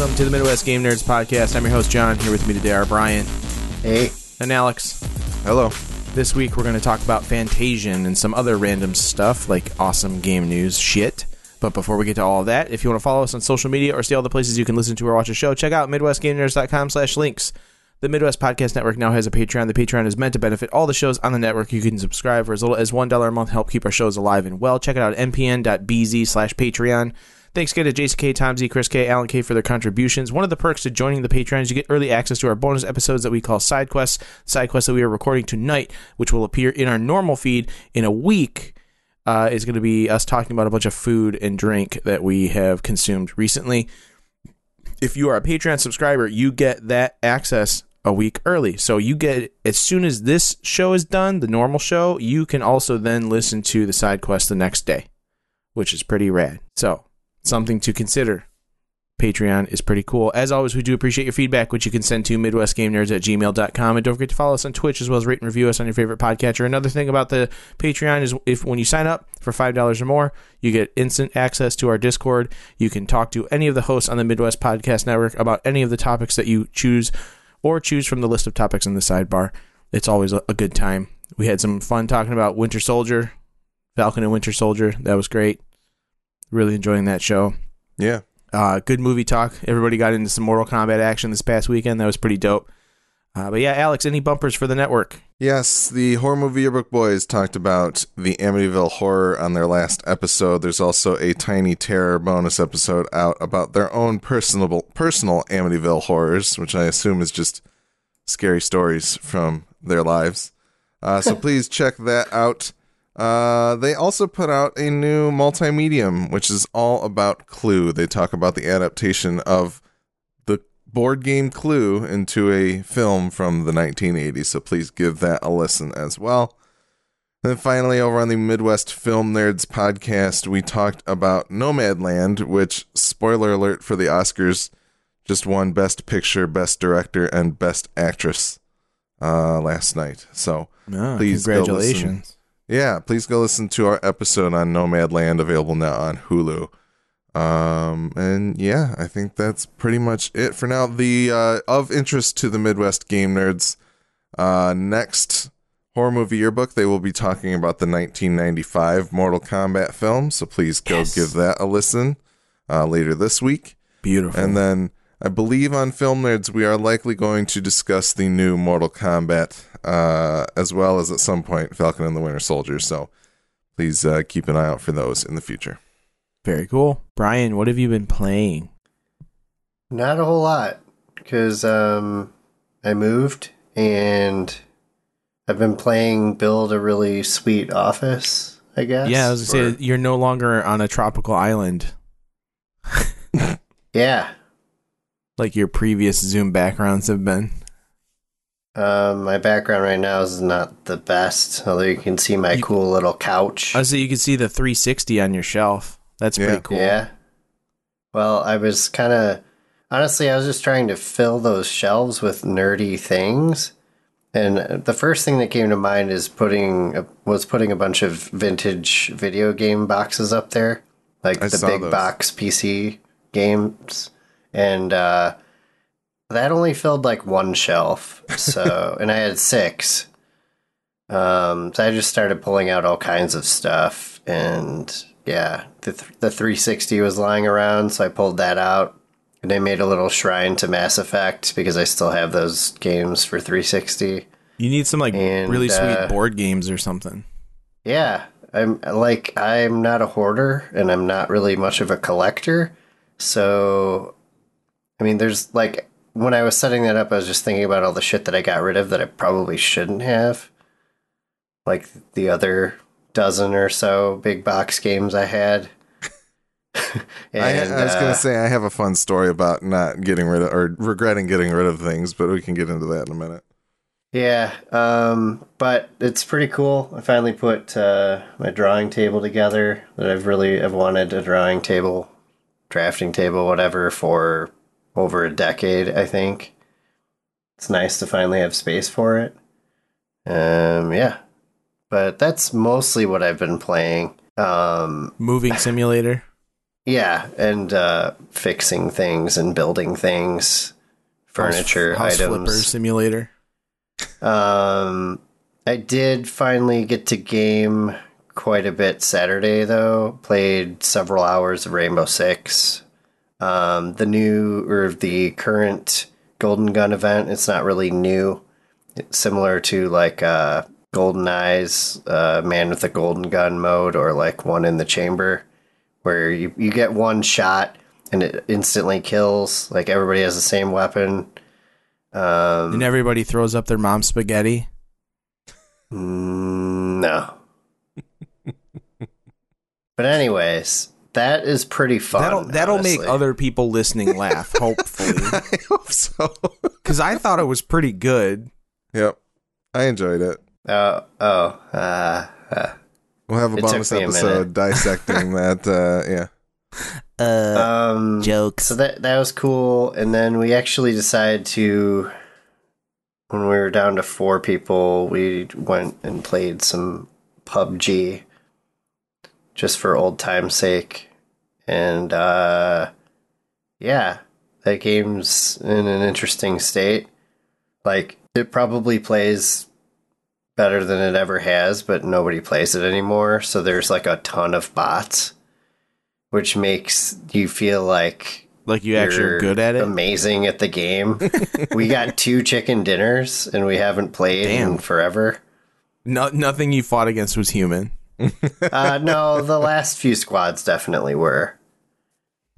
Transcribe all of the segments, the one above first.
Welcome to the Midwest Game Nerds podcast. I'm your host John. Here with me today are Brian Hey, and Alex. Hello. This week we're going to talk about Fantasian and some other random stuff like awesome game news shit. But before we get to all of that, if you want to follow us on social media or see all the places you can listen to or watch a show, check out MidwestGameNerds.com slash links. The Midwest Podcast Network now has a Patreon. The Patreon is meant to benefit all the shows on the network. You can subscribe for as little as $1 a month, help keep our shows alive and well. Check it out at mpn.bz slash Patreon. Thanks again to Jason K, Tom Z, Chris K, Alan K for their contributions. One of the perks to joining the Patreon is you get early access to our bonus episodes that we call side quests. Side quests that we are recording tonight, which will appear in our normal feed in a week, uh, is going to be us talking about a bunch of food and drink that we have consumed recently. If you are a Patreon subscriber, you get that access a week early. So you get as soon as this show is done, the normal show, you can also then listen to the side quest the next day, which is pretty rad. So something to consider. Patreon is pretty cool. As always, we do appreciate your feedback, which you can send to MidwestGameNerds at gmail.com. And don't forget to follow us on Twitch as well as rate and review us on your favorite podcatcher. Another thing about the Patreon is if when you sign up for $5 or more, you get instant access to our Discord. You can talk to any of the hosts on the Midwest Podcast Network about any of the topics that you choose or choose from the list of topics in the sidebar. It's always a, a good time. We had some fun talking about Winter Soldier, Falcon and Winter Soldier. That was great. Really enjoying that show. Yeah. Uh, good movie talk. Everybody got into some Mortal Kombat action this past weekend. That was pretty dope. Uh, but yeah, Alex, any bumpers for the network? Yes, the Horror Movie Yearbook Boys talked about the Amityville Horror on their last episode. There's also a Tiny Terror bonus episode out about their own personal personal Amityville horrors, which I assume is just scary stories from their lives. Uh, so please check that out. Uh, they also put out a new multimedium, which is all about Clue. They talk about the adaptation of the board game Clue into a film from the 1980s. So please give that a listen as well. And then finally, over on the Midwest Film Nerds podcast, we talked about Nomadland, which, spoiler alert for the Oscars, just won Best Picture, Best Director, and Best Actress uh, last night. So Oh, Please congratulations. Yeah, please go listen to our episode on Nomadland, available now on Hulu. Um, and yeah, I think that's pretty much it for now. The uh, of interest to the Midwest game nerds, uh, next horror movie yearbook, they will be talking about the 1995 Mortal Kombat film. So please go Yes. give that a listen uh, later this week. Beautiful. And then I believe on Film Nerds, we are likely going to discuss the new Mortal Kombat, uh, as well as at some point Falcon and the Winter Soldier. So please uh, keep an eye out for those in the future. Very cool. Brian, what have you been playing? not a whole lot because um, I moved and I've been playing build a really sweet office. I guess. yeah, I was going or- to say, you're no longer on a tropical island Yeah. Like your previous Zoom backgrounds have been. Um, my background right now is not the best, although you can see my You- cool little couch. Oh, so you can see the 360 on your shelf. That's Yeah. pretty cool. Yeah. Well, I was kind of honestly, I was just trying to fill those shelves with nerdy things, and the first thing that came to mind is putting was putting a bunch of vintage video game boxes up there, like I the big those. box PC games, and uh, that only filled like one shelf. So, and I had six. Um, so I just started pulling out all kinds of stuff, and yeah, the th- the 360 was lying around, so I pulled that out, and I made a little shrine to Mass Effect because I still have those games for 360. You need some like And, really sweet uh, board games or something. Yeah, I'm like I'm not a hoarder, and I'm not really much of a collector, so I mean, there's like when I was setting that up, I was just thinking about all the shit that I got rid of that I probably shouldn't have, like the other dozen or so big box games I had. I, And, I was going uh, to say I have a fun story about not getting rid of or regretting getting rid of things, but we can get into that in a minute. Yeah, um, but it's pretty cool. I finally put uh, my drawing table together. That I've really I've wanted a drawing table, drafting table, whatever, for over a decade. I think it's nice to finally have space for it. Um, yeah, but that's mostly what I've been playing. Um, Moving simulator. Yeah, and uh, fixing things and building things, furniture House, house flipper items. simulator. Um, I did finally get to game quite a bit Saturday though. Played several hours of Rainbow Six. Um, the new or the current Golden Gun event. It's not really new. It's similar to like uh, GoldenEye's, uh, Man with a Golden Gun mode, or like One in the Chamber, where you you get one shot and it instantly kills. Like everybody has the same weapon. Um, And everybody throws up their mom's spaghetti. Mm, No. but anyways, that is pretty fun. that'll that'll make other people listening laugh, hopefully. I hope so. Because I thought it was pretty good. yep. I enjoyed it. Oh, oh, uh, uh, We'll have a It bonus me a episode dissecting that. Uh, yeah. Uh, um, jokes. so that that was cool. And then we actually decided to, when we were down to four people, we went and played some PUBG, just for old time's sake. And uh, yeah, that game's in an interesting state. Like it probably plays better than it ever has, but nobody plays it anymore. So there's like a ton of bots, which makes you feel like like you actually are good at it. Amazing at the game. we got two chicken dinners and we haven't played Damn. in forever. No, nothing you fought against was human. Uh, no, the last few squads definitely were.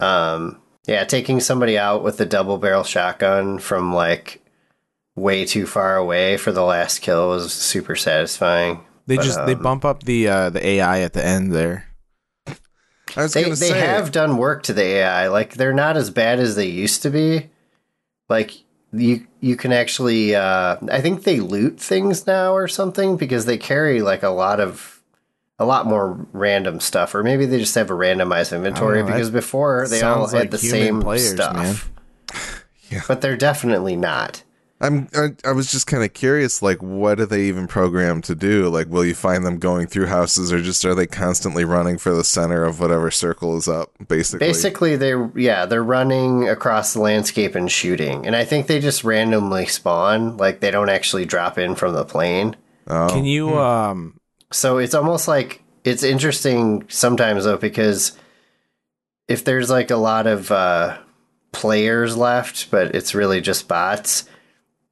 Um, yeah, taking somebody out with a double barrel shotgun from like way too far away for the last kill was super satisfying. They But, just they um, bump up the uh, the AI at the end there. I was They gonna they say have done work to the AI. Like they're not as bad as they used to be. Like you you can actually uh I think they loot things now or something because they carry like a lot of a lot more random stuff or maybe they just have a randomized inventory know, because before they all had like the same players, stuff. man. Yeah. But they're definitely not. I'm. I, I was just kind of curious. Like, what are they even programmed to do? Like, will you find them going through houses, or just are they constantly running for the center of whatever circle is up? Basically, Basically, they're yeah, they're running across the landscape and shooting, and I think they just randomly spawn. Like they don't actually drop in from the plane. Oh, Can you um So it's almost like it's interesting sometimes though because if there's like a lot of uh, players left, but it's really just bots,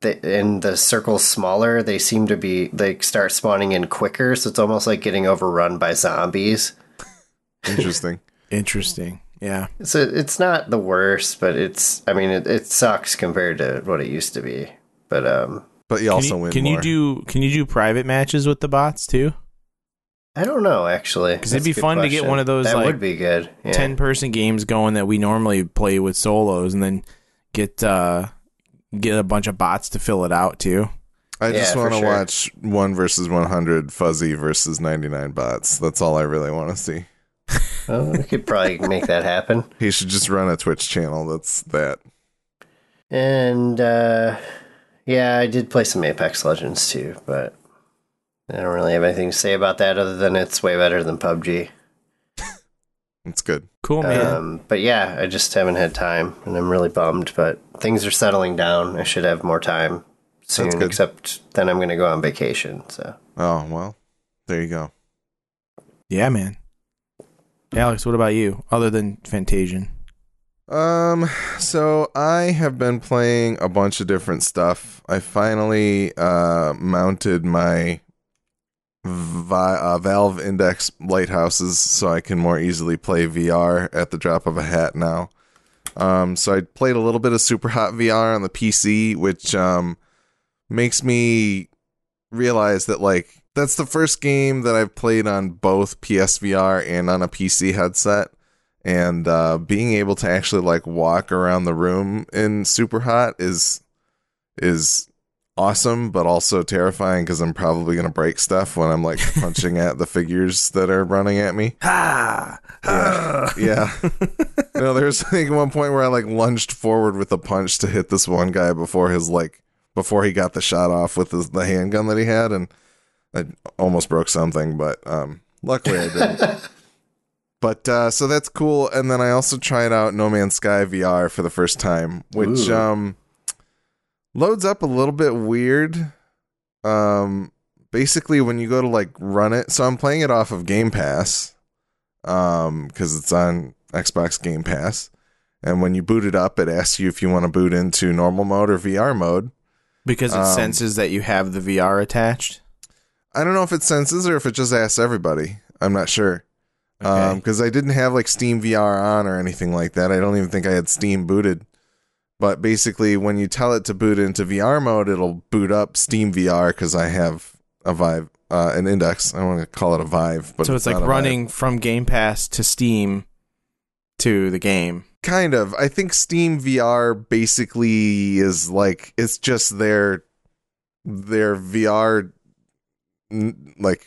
the, and the circle's smaller, they seem to be they start spawning in quicker. So it's almost like getting overrun by zombies. interesting. interesting? Yeah. So it's not the worst, but it's I mean it, it sucks compared to what it used to be. But um, But you Can also you, win can more. you do can you do private matches with the bots too? I don't know actually. Because it'd be a good fun to get one of those, That like, would be good. Yeah. Ten person games going that we normally play with solos, and then get uh get a bunch of bots to fill it out too. I just Yeah, for want to sure. watch one versus one hundred fuzzy versus ninety nine bots. That's all I really want to see. Well, we could probably make that happen. He should just run a Twitch channel. That's that. And uh, yeah, I did play some Apex Legends too, but I don't really have anything to say about that other than it's way better than PUBG. It's good. Cool man. Um, but yeah, I just haven't had time, and I'm really bummed. But things are settling down. I should have more time soon. good. Except then I'm going to go on vacation. So Oh well, there you go. yeah, man. Alex, what about you? Other than Fantasian, Um, so I have been playing a bunch of different stuff. I finally uh mounted my Vi- uh, Valve Index lighthouses so I can more easily play VR at the drop of a hat now. Um, so I played a little bit of Super Hot VR on the PC, which um makes me realize that like that's the first game that I've played on both PSVR and on a PC headset and uh, being able to actually like walk around the room in super hot is is awesome but also terrifying because i'm probably going to break stuff when i'm like punching at the figures that are running at me ha, ha! yeah yeah you know there's I think one point where i like lunged forward with a punch to hit this one guy before his like before he got the shot off with his, the handgun that he had and i almost broke something but um luckily i didn't But uh, so that's cool. And then I also tried out No Man's Sky VR for the first time, which Ooh. um, loads up a little bit weird. Um, basically, when you go to like run it, so I'm playing it off of Game Pass, um, because it's on Xbox Game Pass. And when you boot it up, it asks you if you want to boot into normal mode or VR mode. Because it Um, senses that you have the VR attached. I don't know if it senses or if it just asks everybody. I'm not sure. Okay. because I didn't have like Steam VR on or anything like that. I don't even think I had Steam booted. But basically, when you tell it to boot into VR mode, it'll boot up Steam VR because I have a Vive, uh, an Index. I want to call it a Vive, but so it's like not running from Game Pass to Steam to the game. Kind of. I think Steam VR basically is like it's just their their VR like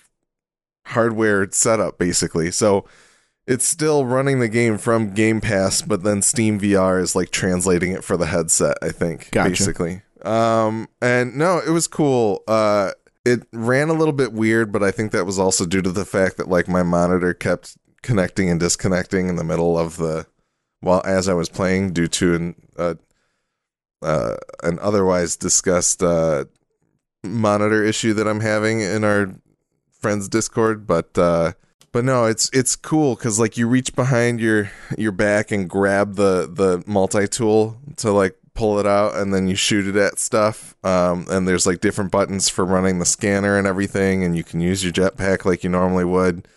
hardware setup basically. So it's still running the game from Game Pass, but then Steam VR is like translating it for the headset, I think. Gotcha. Basically. Um and no, it was cool. Uh it ran a little bit weird, but I think that was also due to the fact that like my monitor kept connecting and disconnecting in the middle of the while as I was playing due to an uh, uh, an otherwise discussed uh, monitor issue that I'm having in our friends Discord. But uh, but no, it's it's cool because like you reach behind your your back and grab the the multi tool to like pull it out and then you shoot it at stuff um, and there's like different buttons for running the scanner and everything and you can use your jetpack like you normally would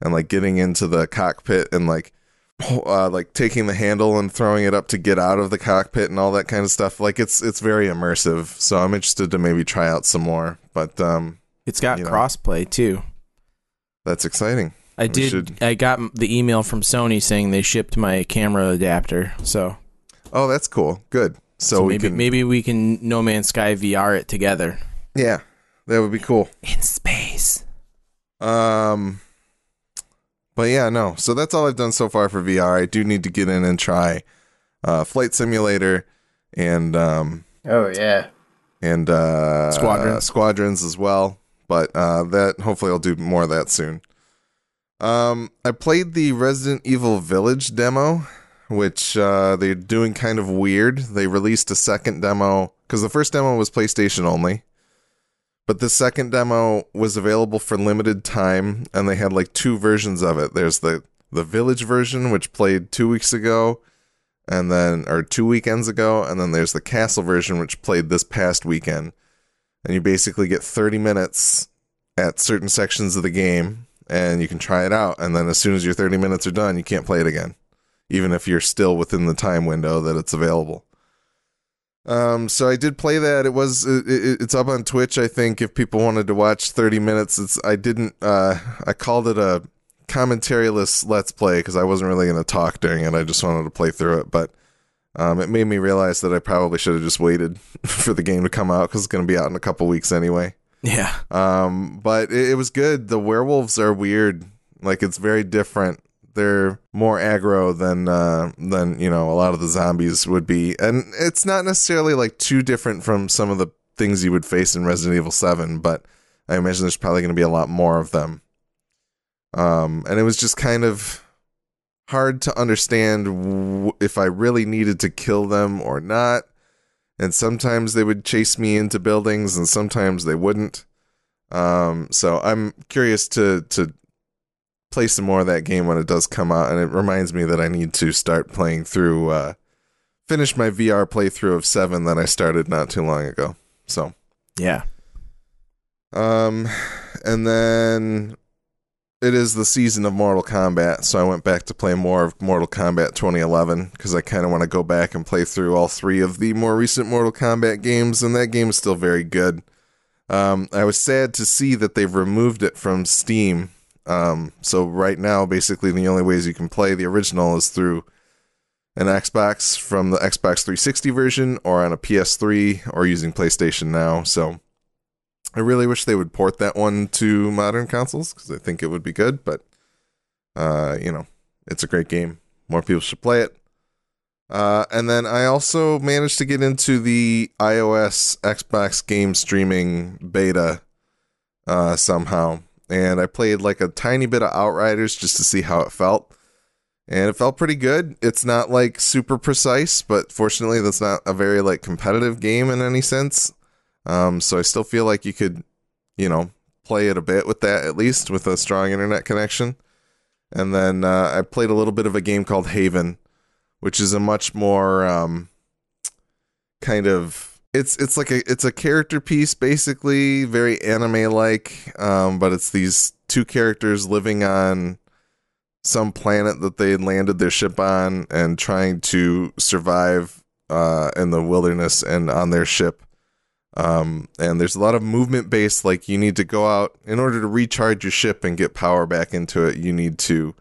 and like getting into the cockpit and like uh, like taking the handle and throwing it up to get out of the cockpit and all that kind of stuff. Like it's it's very immersive. So I'm interested to maybe try out some more. But um, It's got crossplay too. That's exciting. I We did. should- I got the email from Sony saying they shipped my camera adapter. So, Oh, that's cool. Good. So, so we maybe can maybe we can No Man's Sky VR it together yeah, that would be cool. in space. Um, but yeah, no. So that's all I've done so far for VR. I do need to get in and try uh, Flight Simulator and um Oh yeah. and uh Squadrons. squadrons as well but uh that hopefully i'll do more of that soon. Um i played the resident evil village demo which uh they're doing kind of weird. They released a second demo because the first demo was playstation only but the second demo was available for limited time and they had like two versions of it. There's the the village version which played two weeks ago and then or two weekends ago and then there's the castle version which played this past weekend and you basically get 30 minutes at certain sections of the game and you can try it out. And then as soon as your 30 minutes are done you can't play it again even if you're still within the time window that it's available. Um so i did play that. It was it, it, it's up on twitch i think if people wanted to watch 30 minutes. It's i didn't uh i called it a commentaryless let's play because i wasn't really going to talk during it. I just wanted to play through it. But um, it made me realize that I probably should have just waited for the game to come out because it's going to be out in a couple weeks anyway. Yeah. Um, but it, it was good. The werewolves are weird. Like it's very different. They're more aggro than uh, than you know a lot of the zombies would be, and it's not necessarily like too different from some of the things you would face in Resident Evil Seven. But I imagine there's probably going to be a lot more of them. Um, and it was just kind of hard to understand w- if I really needed to kill them or not. And sometimes they would chase me into buildings, and sometimes they wouldn't. Um, so I'm curious to to play some more of that game when it does come out, and it reminds me that I need to start playing through, uh, finish my VR playthrough of Seven that I started not too long ago. So, Yeah. um, and then it is the season of Mortal Kombat, so I went back to play more of Mortal Kombat 2011 because I kind of want to go back and play through all three of the more recent Mortal Kombat games, and that game is still very good. Um, I was sad to see that they've removed it from Steam. Um, so right now, basically, the only ways you can play the original is through an Xbox from the Xbox 360 version, or on a PS3, or using PlayStation Now. So I really wish they would port that one to modern consoles because I think it would be good. But uh, you know, it's a great game. More people should play it. Uh, and then I also managed to get into the iOS Xbox game streaming beta uh, somehow, and I played like a tiny bit of Outriders just to see how it felt. and it felt pretty good. It's not like super precise, but fortunately, that's not a very like competitive game in any sense. Um, so I still feel like you could, you know, play it a bit with that at least with a strong internet connection. And then uh, I played a little bit of a game called Haven, which is a much more um, kind of it's it's like a it's a character piece basically, very anime like, um, but it's these two characters living on some planet that they landed their ship on and trying to survive uh, in the wilderness and on their ship. Um, and there's a lot of movement based, like you need to go out in order to recharge your ship and get power back into it. You need to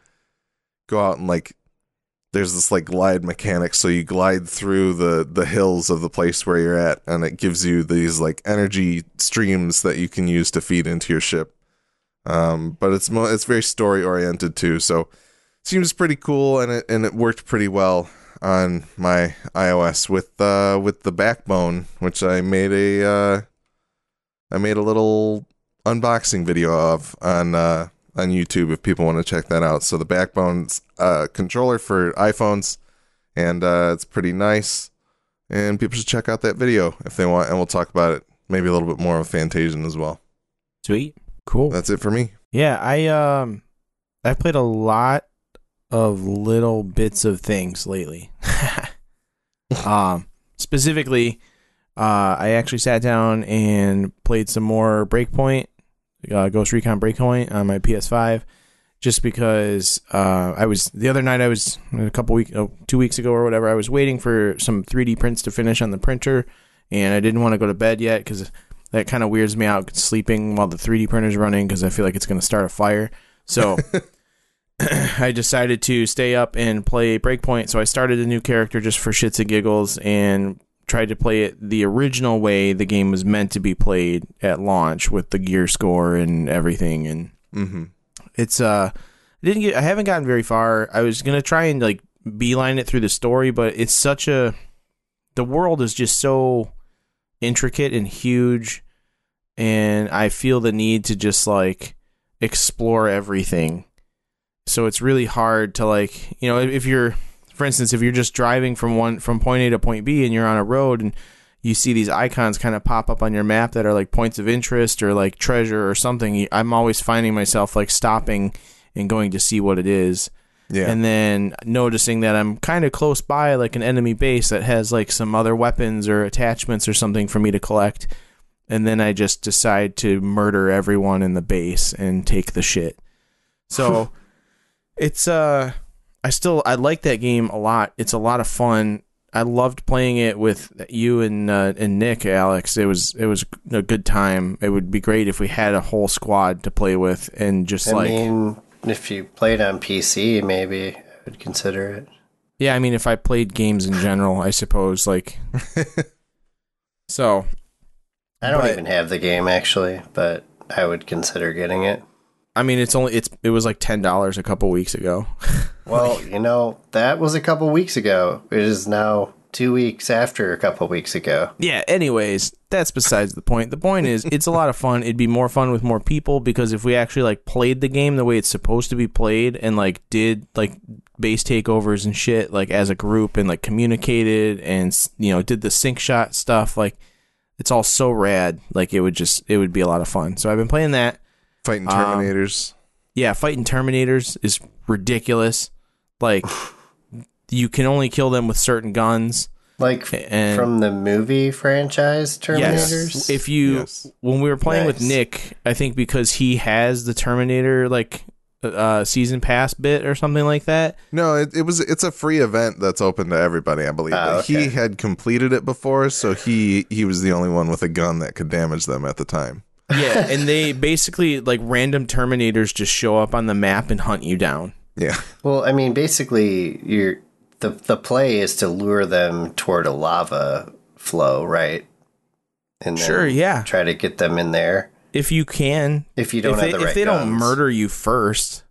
go out and like there's this like glide mechanic, so you glide through the the hills of the place where you're at, and it gives you these like energy streams that you can use to feed into your ship. Um, but it's mo- it's very story oriented too, so seems pretty cool, and it and it worked pretty well on my iOS with uh with the backbone, which I made a uh, I made a little unboxing video of on uh, on YouTube if people want to check that out. So the backbone's uh, controller for iPhones, and uh, it's pretty nice. And people should check out that video if they want, and we'll talk about it maybe a little bit more of Fantasian as well. Sweet. Cool. That's it for me. Yeah, I um I played a lot of little bits of things lately. um specifically uh I actually sat down and played some more Breakpoint, uh, Ghost Recon Breakpoint on my PS5 just because uh I was the other night I was a couple weeks oh, 2 weeks ago or whatever I was waiting for some 3D prints to finish on the printer and I didn't want to go to bed yet cuz that kind of weirds me out sleeping while the 3D printer's running because I feel like it's going to start a fire. So I decided to stay up and play Breakpoint. So I started a new character just for shits and giggles and tried to play it the original way the game was meant to be played at launch with the gear score and everything. And Mm-hmm. it's uh, I didn't get, I haven't gotten very far. I was gonna try and like beeline it through the story, but it's such a, the world is just so intricate and huge and I feel the need to just like explore everything. So it's really hard to like, you know, if you're for instance, if you're just driving from one from point A to point B and you're on a road and you see these icons kind of pop up on your map that are like points of interest or like treasure or something, I'm always finding myself like stopping and going to see what it is Yeah. and then noticing that I'm kind of close by like an enemy base that has like some other weapons or attachments or something for me to collect and then I just decide to murder everyone in the base and take the shit. So it's uh I still I like that game a lot. It's a lot of fun. I loved playing it with you and uh, and Nick, Alex. It was it was a good time. It would be great if we had a whole squad to play with and just I like mean, if you played on PC, maybe I would consider it. Yeah, I mean, if I played games in general, I suppose, like. so, I don't But- even have the game actually, but I would consider getting it. I mean, it's only it's it was like ten dollars a couple weeks ago. Well, you know, that was a couple weeks ago. It is now two weeks after a couple weeks ago. yeah. Anyways, that's besides the point. The point is, it's a lot of fun. It'd be more fun with more people because if we actually like played the game the way it's supposed to be played and like did like base takeovers and shit like as a group and like communicated and you know did the sync shot stuff like it's all so rad like it would just it would be a lot of fun so i've been playing that Fighting Um, Terminators. yeah, fighting Terminators is ridiculous. Like you can only kill them with certain guns. Like And- from the movie franchise Terminators. Yes. If you Yes. when we were playing with Nick, I think because he has the Terminator like uh season pass bit or something like that. No, it, it was it's a free event that's open to everybody, I believe. Ah, But He had completed it before, so he he was the only one with a gun that could damage them at the time. Yeah, and they basically like random Terminators just show up on the map and hunt you down. Yeah. well, I mean, basically, you're the the play is to lure them toward a lava flow, right? And then Sure, yeah. try to get them in there. If you can. If you don't if have they, the right if they don't murder you first,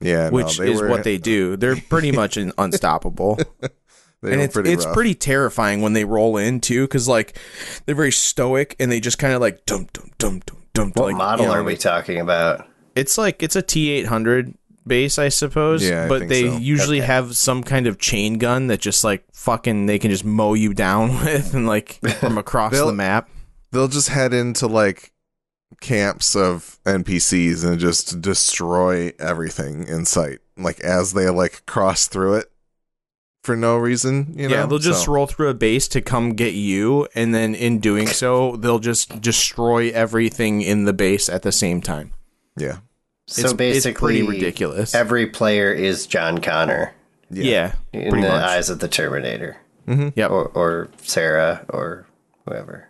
Yeah, which they is were- what they do. They're pretty much unstoppable. they and it's pretty it's rough. pretty terrifying when they roll in too, because like they're very stoic and they just kind of like dum dum dum dum dum. What like, model you know, are we talking about? It's like it's a T eight hundred base, I suppose. Yeah, I but think they so. usually Okay. have some kind of chain gun that just like fucking they can just mow you down with and like from across the map. They'll just head into like camps of NPCs and just destroy everything in sight. Like as they like cross through it for no reason, you know. yeah, they'll just So, roll through a base to come get you, and then in doing so, they'll just destroy everything in the base at the same time. yeah. So it's, basically, it's pretty ridiculous. Every player is John Connor yeah, in the much. eyes of the Terminator, Yep. or or Sarah, or whoever.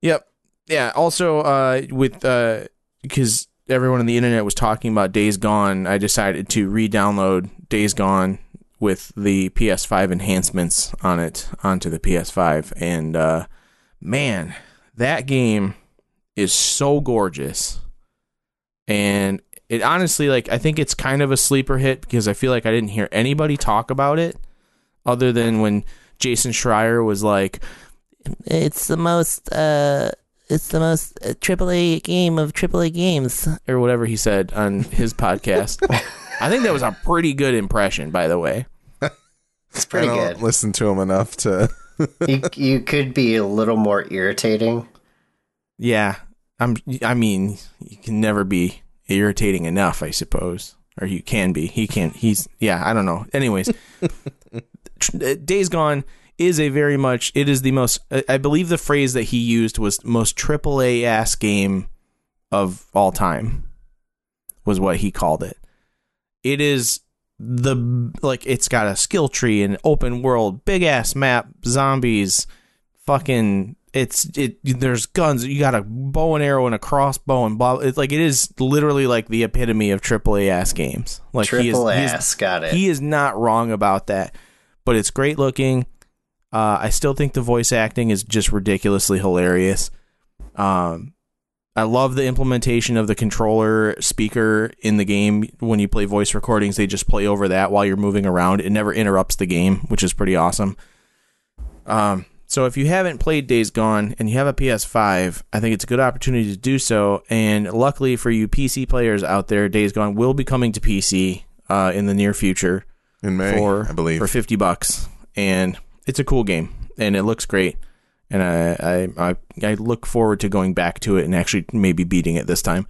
Yep. Yeah. Also, uh, with uh, because everyone on the internet was talking about Days Gone, I decided to re-download Days Gone with the PS5 enhancements on it onto the PS5, and uh, man, that game is so gorgeous, and it honestly, like, I think it's kind of a sleeper hit because I feel like I didn't hear anybody talk about it other than when Jason Schreier was like, it's the most uh it's the most uh, AAA game of AAA games or whatever he said on his podcast. I think that was a pretty good impression by the way. It's pretty I don't good. listen to him enough to. you, you could be a little more irritating. Yeah. I'm I mean, you can never be irritating enough, I suppose. Or you can be. He can't. he's yeah, I don't know. Anyways, uh, Days Gone is a very much it is the most I- I believe the phrase that he used was most AAA ass game of all time was what he called it. It is the like it's got a skill tree and open world, big ass map, zombies, fucking it's it there's guns, you got a bow and arrow and a crossbow and blah it's like it is literally like the epitome of AAA ass games. Like he is, Triple he is got it. he is not wrong about that, but it's great looking. Uh, I still think the voice acting is just ridiculously hilarious. Um, I love the implementation of the controller speaker in the game. When you play voice recordings, they just play over that while you're moving around. It never interrupts the game, which is pretty awesome. Um, so if you haven't played Days Gone and you have a PS5, I think it's a good opportunity to do so. And luckily for you PC players out there, Days Gone will be coming to PC uh, in the near future In May, for I believe. for fifty bucks, and it's a cool game and it looks great. And I, I I I look forward to going back to it and actually maybe beating it this time.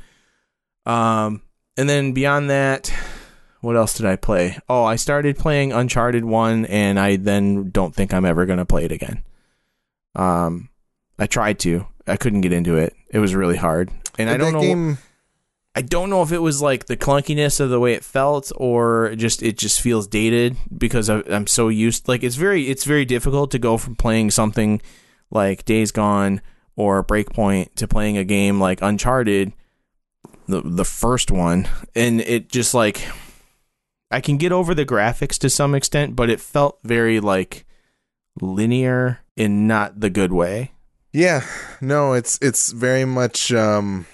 Um, and then beyond that, what else did I play? Oh, I started playing Uncharted One, and I then don't think I'm ever gonna play it again. Um, I tried to, I couldn't get into it. It was really hard, and I don't know. Game, I don't know if it was like the clunkiness of the way it felt or just it just feels dated because I, I'm so used like it's very it's very difficult to go from playing something like Days Gone or Breakpoint to playing a game like Uncharted the the first one and it just like I can get over the graphics to some extent but it felt very like linear in not the good way. Yeah, no, it's it's very much um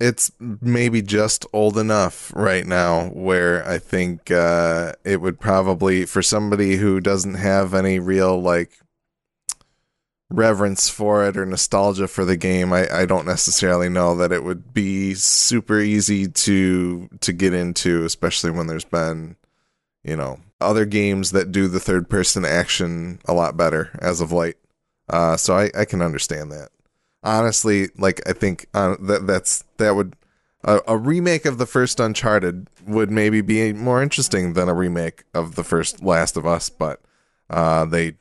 it's maybe just old enough right now where I think uh it would probably for somebody who doesn't have any real like reverence for it or nostalgia for the game, I, I don't necessarily know that it would be super easy to to get into, especially when there's been, you know, other games that do the third person action a lot better as of late. Uh, so I, I can understand that. Honestly, like I think uh, that that's that would a, a remake of the first Uncharted would maybe be more interesting than a remake of the first Last of Us, but uh, they,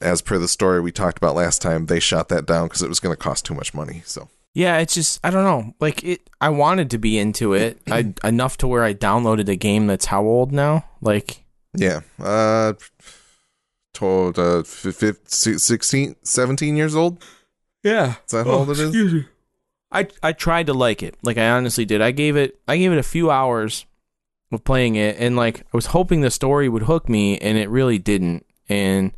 as per the story we talked about last time, they shot that down because it was going to cost too much money. So Yeah, it's just I don't know. Like it, I wanted to be into it I, enough to where I downloaded a game that's how old now? Like yeah, uh, told uh, f- f- 16, 17 years old. yeah, Is that how old it is? I I tried to like it. Like I honestly did. I gave it I gave it a few hours of playing it, and like I was hoping the story would hook me, and it really didn't. And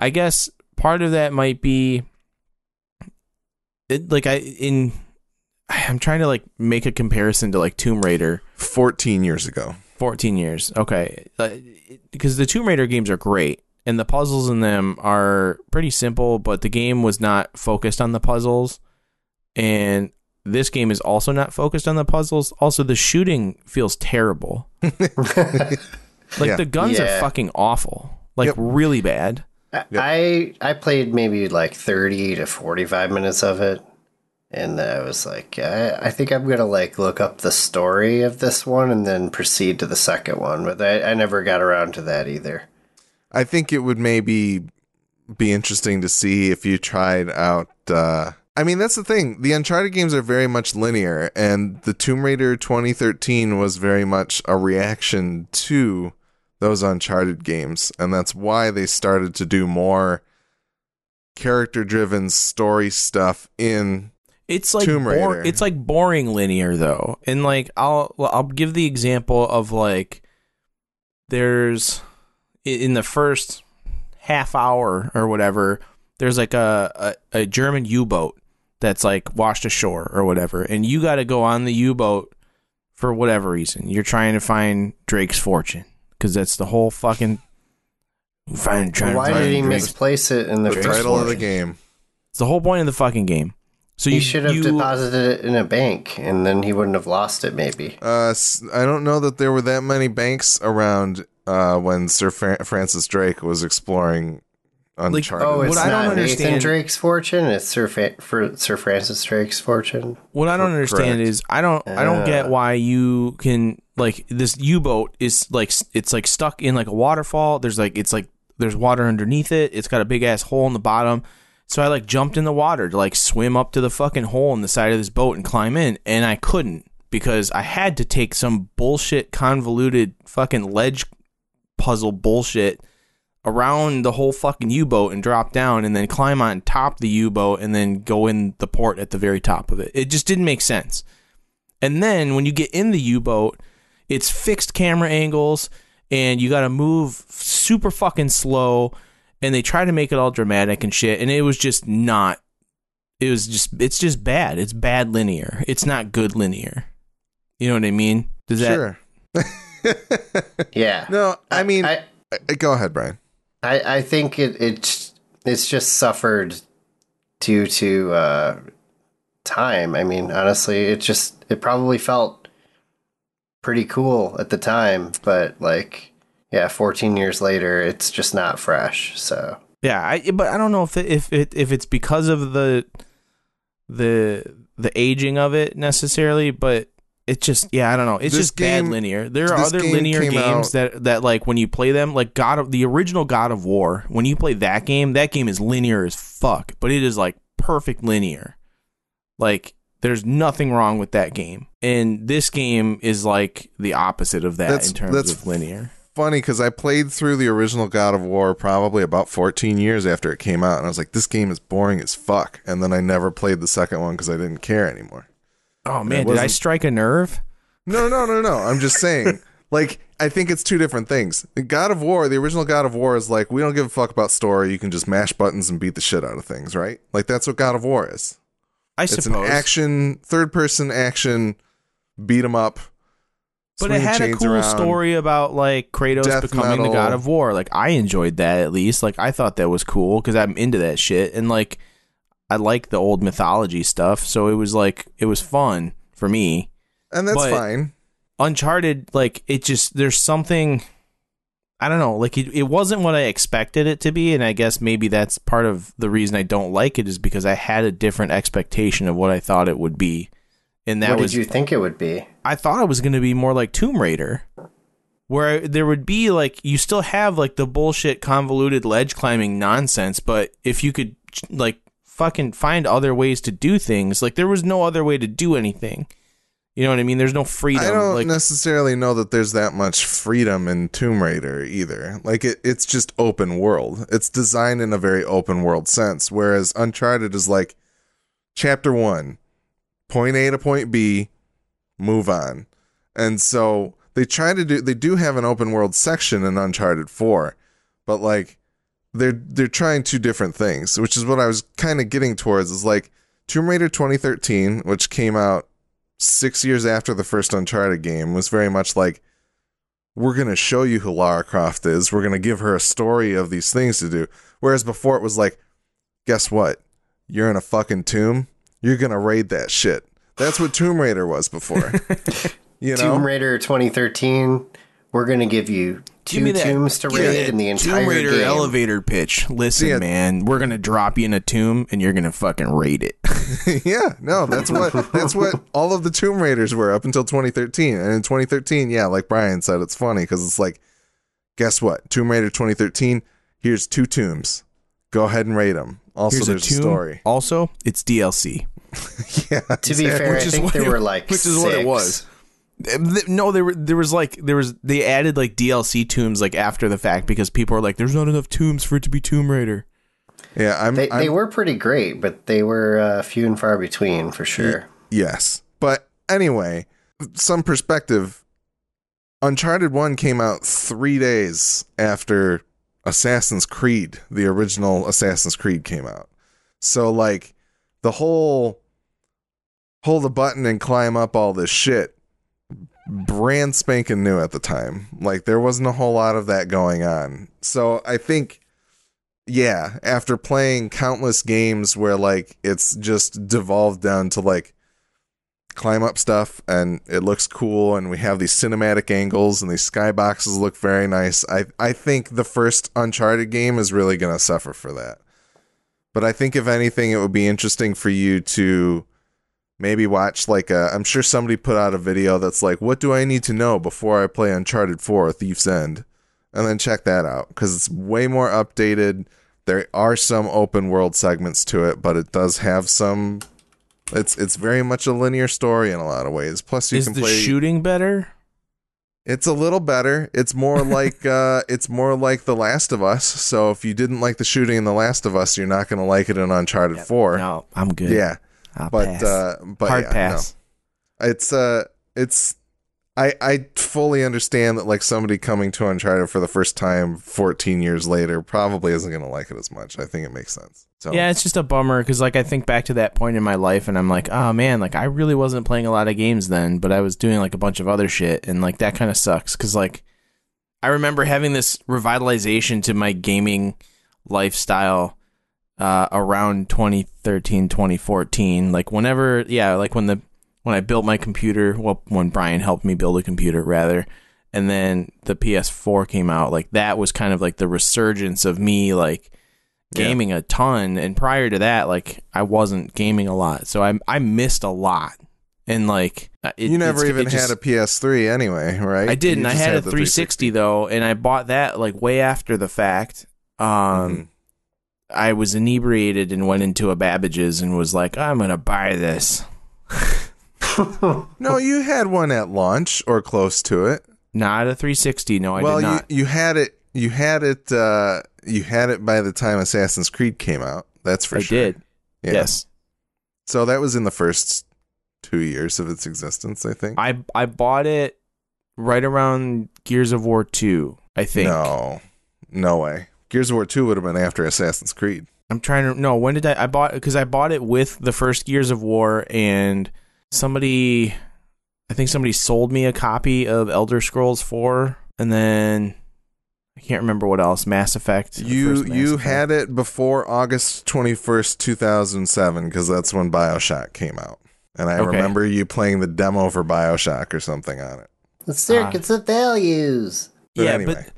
I guess part of that might be it. Like I in I'm trying to like make a comparison to like Tomb Raider. 14 years ago. 14 years. Okay. Uh, because the Tomb Raider games are great and the puzzles in them are pretty simple, but the game was not focused on the puzzles. And this game is also not focused on the puzzles. Also, the shooting feels terrible. like Yeah. the guns Yeah. are fucking awful. Like Yep. really bad. I I played maybe like thirty to forty five minutes of it, and I was like, I, I think I'm gonna like look up the story of this one and then proceed to the second one. But I, I never got around to that either. I think it would maybe be interesting to see if you tried out. Uh, I mean, that's the thing. The Uncharted games are very much linear, and the Tomb Raider 2013 was very much a reaction to those Uncharted games, and that's why they started to do more character-driven story stuff in. It's like Tomb Raider. it's like boring linear though. And like I'll I'll give the example of like there's in the first half hour or whatever, there's like a, a, a German U boat that's like washed ashore or whatever, and you got to go on the U boat for whatever reason. You're trying to find Drake's fortune because that's the whole fucking find. Trying Why to did he Drake's- misplace it in the, The first title of the game. It's the whole point of the fucking game. So He you should have you- deposited it in a bank, and then he wouldn't have lost it. Maybe. Uh, s- I don't know that there were that many banks around uh, when Sir Fra- Francis Drake was exploring Uncharted. Oh, What it's I don't not Nathan understand- Drake's fortune. It's Sir Fa- for Sir Francis Drake's fortune. What I don't understand Correct. is I don't I don't get Uh. why you can like this U boat is like it's like stuck in like a waterfall. There's like it's like there's water underneath it. It's got a big ass hole in the bottom. So I like jumped in the water to like swim up to the fucking hole in the side of this boat and climb in, and I couldn't because I had to take some bullshit convoluted fucking ledge puzzle bullshit around the whole fucking U-boat and drop down and then climb on top the U-boat and then go in the port at the very top of it. It just didn't make sense. And then when you get in the U-boat, it's fixed camera angles and you got to move super fucking slow and they try to make it all dramatic and shit and it was just not it was just it's just bad. It's bad linear. It's not good linear. You know what I mean? Does that sure. Yeah. No, I mean, I, uh, go ahead, Brian. I, I think it, it it's just suffered due to uh, time. I mean, honestly, it just it probably felt pretty cool at the time, but like, yeah, 14 years later, it's just not fresh. So Yeah, I, but I don't know if it, if it if it's because of the the the aging of it necessarily, but it just yeah, I don't know. It's This just bad linear. There are this other game linear came games out- that that like when you play them, like God of the original God of War, when you play that game, that game is linear as fuck, but it is like perfect linear. Like there's nothing wrong with that game. And this game is like the opposite of that That's- in terms that's of linear. Funny because I played through the original God of War probably about 14 years after it came out, and I was like, this game is boring as fuck. And then I never played the second one because I didn't care anymore. Oh man, did I strike a nerve? No, no, no, no. I'm just saying. Like, I think it's two different things. God of War, the original God of War is like, we don't give a fuck about story. You can just mash buttons and beat the shit out of things, right? Like, that's what God of War is. I It's suppose. an action, third person action, beat 'em up. But it swing had a chains cool around. story about like Kratos Death becoming metal. the god of war. Like I enjoyed that at least. Like I thought that was cool because I'm into that shit and like I like the old mythology stuff. So it was like it was fun for me. And that's But- fine. Uncharted, like it just there's something I don't know, like it, it wasn't what I expected it to be, and I guess maybe that's part of the reason I don't like it is because I had a different expectation of what I thought it would be. And that what was did you think it would be? I thought it was going to be more like Tomb Raider, where there would be like you still have like the bullshit convoluted ledge climbing nonsense, but if you could like fucking find other ways to do things, like there was no other way to do anything. You know what I mean? There's no freedom. I don't like necessarily know that there's that much freedom in Tomb Raider either. Like it, it's just open world. It's designed in a very open world sense, whereas Uncharted is like chapter one, point A to point B, move on. And so they try to do they do have an open world section in Uncharted 4, but like they're they're trying two different things, which is what I was kind of getting towards is like Tomb Raider 2013, which came out six years after the first Uncharted game, was very much like, we're going to show you who Lara Croft is. We're going to give her a story of these things to do. Whereas before it was like, guess what? You're in a fucking tomb. You're going to raid that shit. That's what Tomb Raider was before. you know, Tomb Raider 2013. We're gonna give you two me that- tombs to give me raid that in the entire Tomb Raider game. elevator pitch. Listen, See, I- man, we're gonna drop you in a tomb and you're gonna fucking raid it. yeah, no, that's what that's what all of the Tomb Raiders were up until 2013. And in 2013, yeah, like Brian said, it's funny because it's like, guess what? Tomb Raider 2013. Here's two tombs. Go ahead and raid them. Also, Here's there's a, tomb. story. Also, it's DLC. Yeah, To be fair, Which I think there were like which is what it six. was. Th- No, there were there was like there was they added like DLC tombs like after the fact because people are like, there's not enough tombs for it to be Tomb Raider. yeah. I'm, They, I'm they were pretty great, but they were uh, few and far between for sure. Yes. But anyway, some perspective. Uncharted 1 came out three days after Assassin's Creed, the original Assassin's Creed, came out. So, like, the whole hold the button and climb up all this shit, brand spanking new at the time. Like, there wasn't a whole lot of that going on. So, I think yeah, after playing countless games where like it's just devolved down to like climb up stuff and it looks cool and we have these cinematic angles and these skyboxes look very nice. I I think the first Uncharted game is really going to suffer for that. But I think if anything it would be interesting for you to maybe watch like a I'm sure somebody put out a video that's like what do I need to know before I play Uncharted 4 Thief's End and then check that out because it's way more updated. There are some open world segments to it, but it does have some. It's it's very much a linear story in a lot of ways. Plus, you Is can the play. shooting better? It's a little better. It's more like uh, it's more like The Last of Us. So if you didn't like the shooting in The Last of Us, you're not going to like it in Uncharted Four. No, I'm good. Yeah, I'll but pass. uh, but hard yeah, pass. no. It's uh, it's. I, I fully understand that like somebody coming to Uncharted for the first time 14 years later probably isn't going to like it as much. I think it makes sense. So Yeah, it's just a bummer because like I think back to that point in my life and I'm like, oh man, like I really wasn't playing a lot of games then, but I was doing like a bunch of other shit and like that kind of sucks because like I remember having this revitalization to my gaming lifestyle uh, around 2013, 2014. Like whenever, yeah, like when the when I built my computer, well, when Brian helped me build a computer rather, and then the PS4 came out, like that was kind of like the resurgence of me like Yeah. gaming a ton and prior to that like I wasn't gaming a lot. So I I missed a lot. And like uh, it, you never even just- had a PS3 anyway, right? I didn't. I just had, a the 360, though, and I bought that like way after the fact. Um, Mhm. I was inebriated and went into a Babbage's and was like, "I'm gonna buy this." No, you had one at launch or close to it. Not a 360. No, I well, did you not. you had it. You had it. Uh, you had it by the time Assassin's Creed came out. That's for I sure. I did. Yeah. Yes, So that was in the first two years of its existence, I think. I I bought it right around Gears of War 2. I think. No, no way. Gears of War Two would have been after Assassin's Creed. I'm trying to no. When did I? I bought it because I bought it with the first Gears of War, and somebody, I think somebody sold me a copy of Elder Scrolls Four, and then I can't remember what else. Mass Effect. You Mass you Effect. had it before August twenty first, two thousand seven, because that's when Bioshock came out, and I Okay. remember you playing the demo for Bioshock or something on it. The circuits ah. of values. But yeah, anyway. but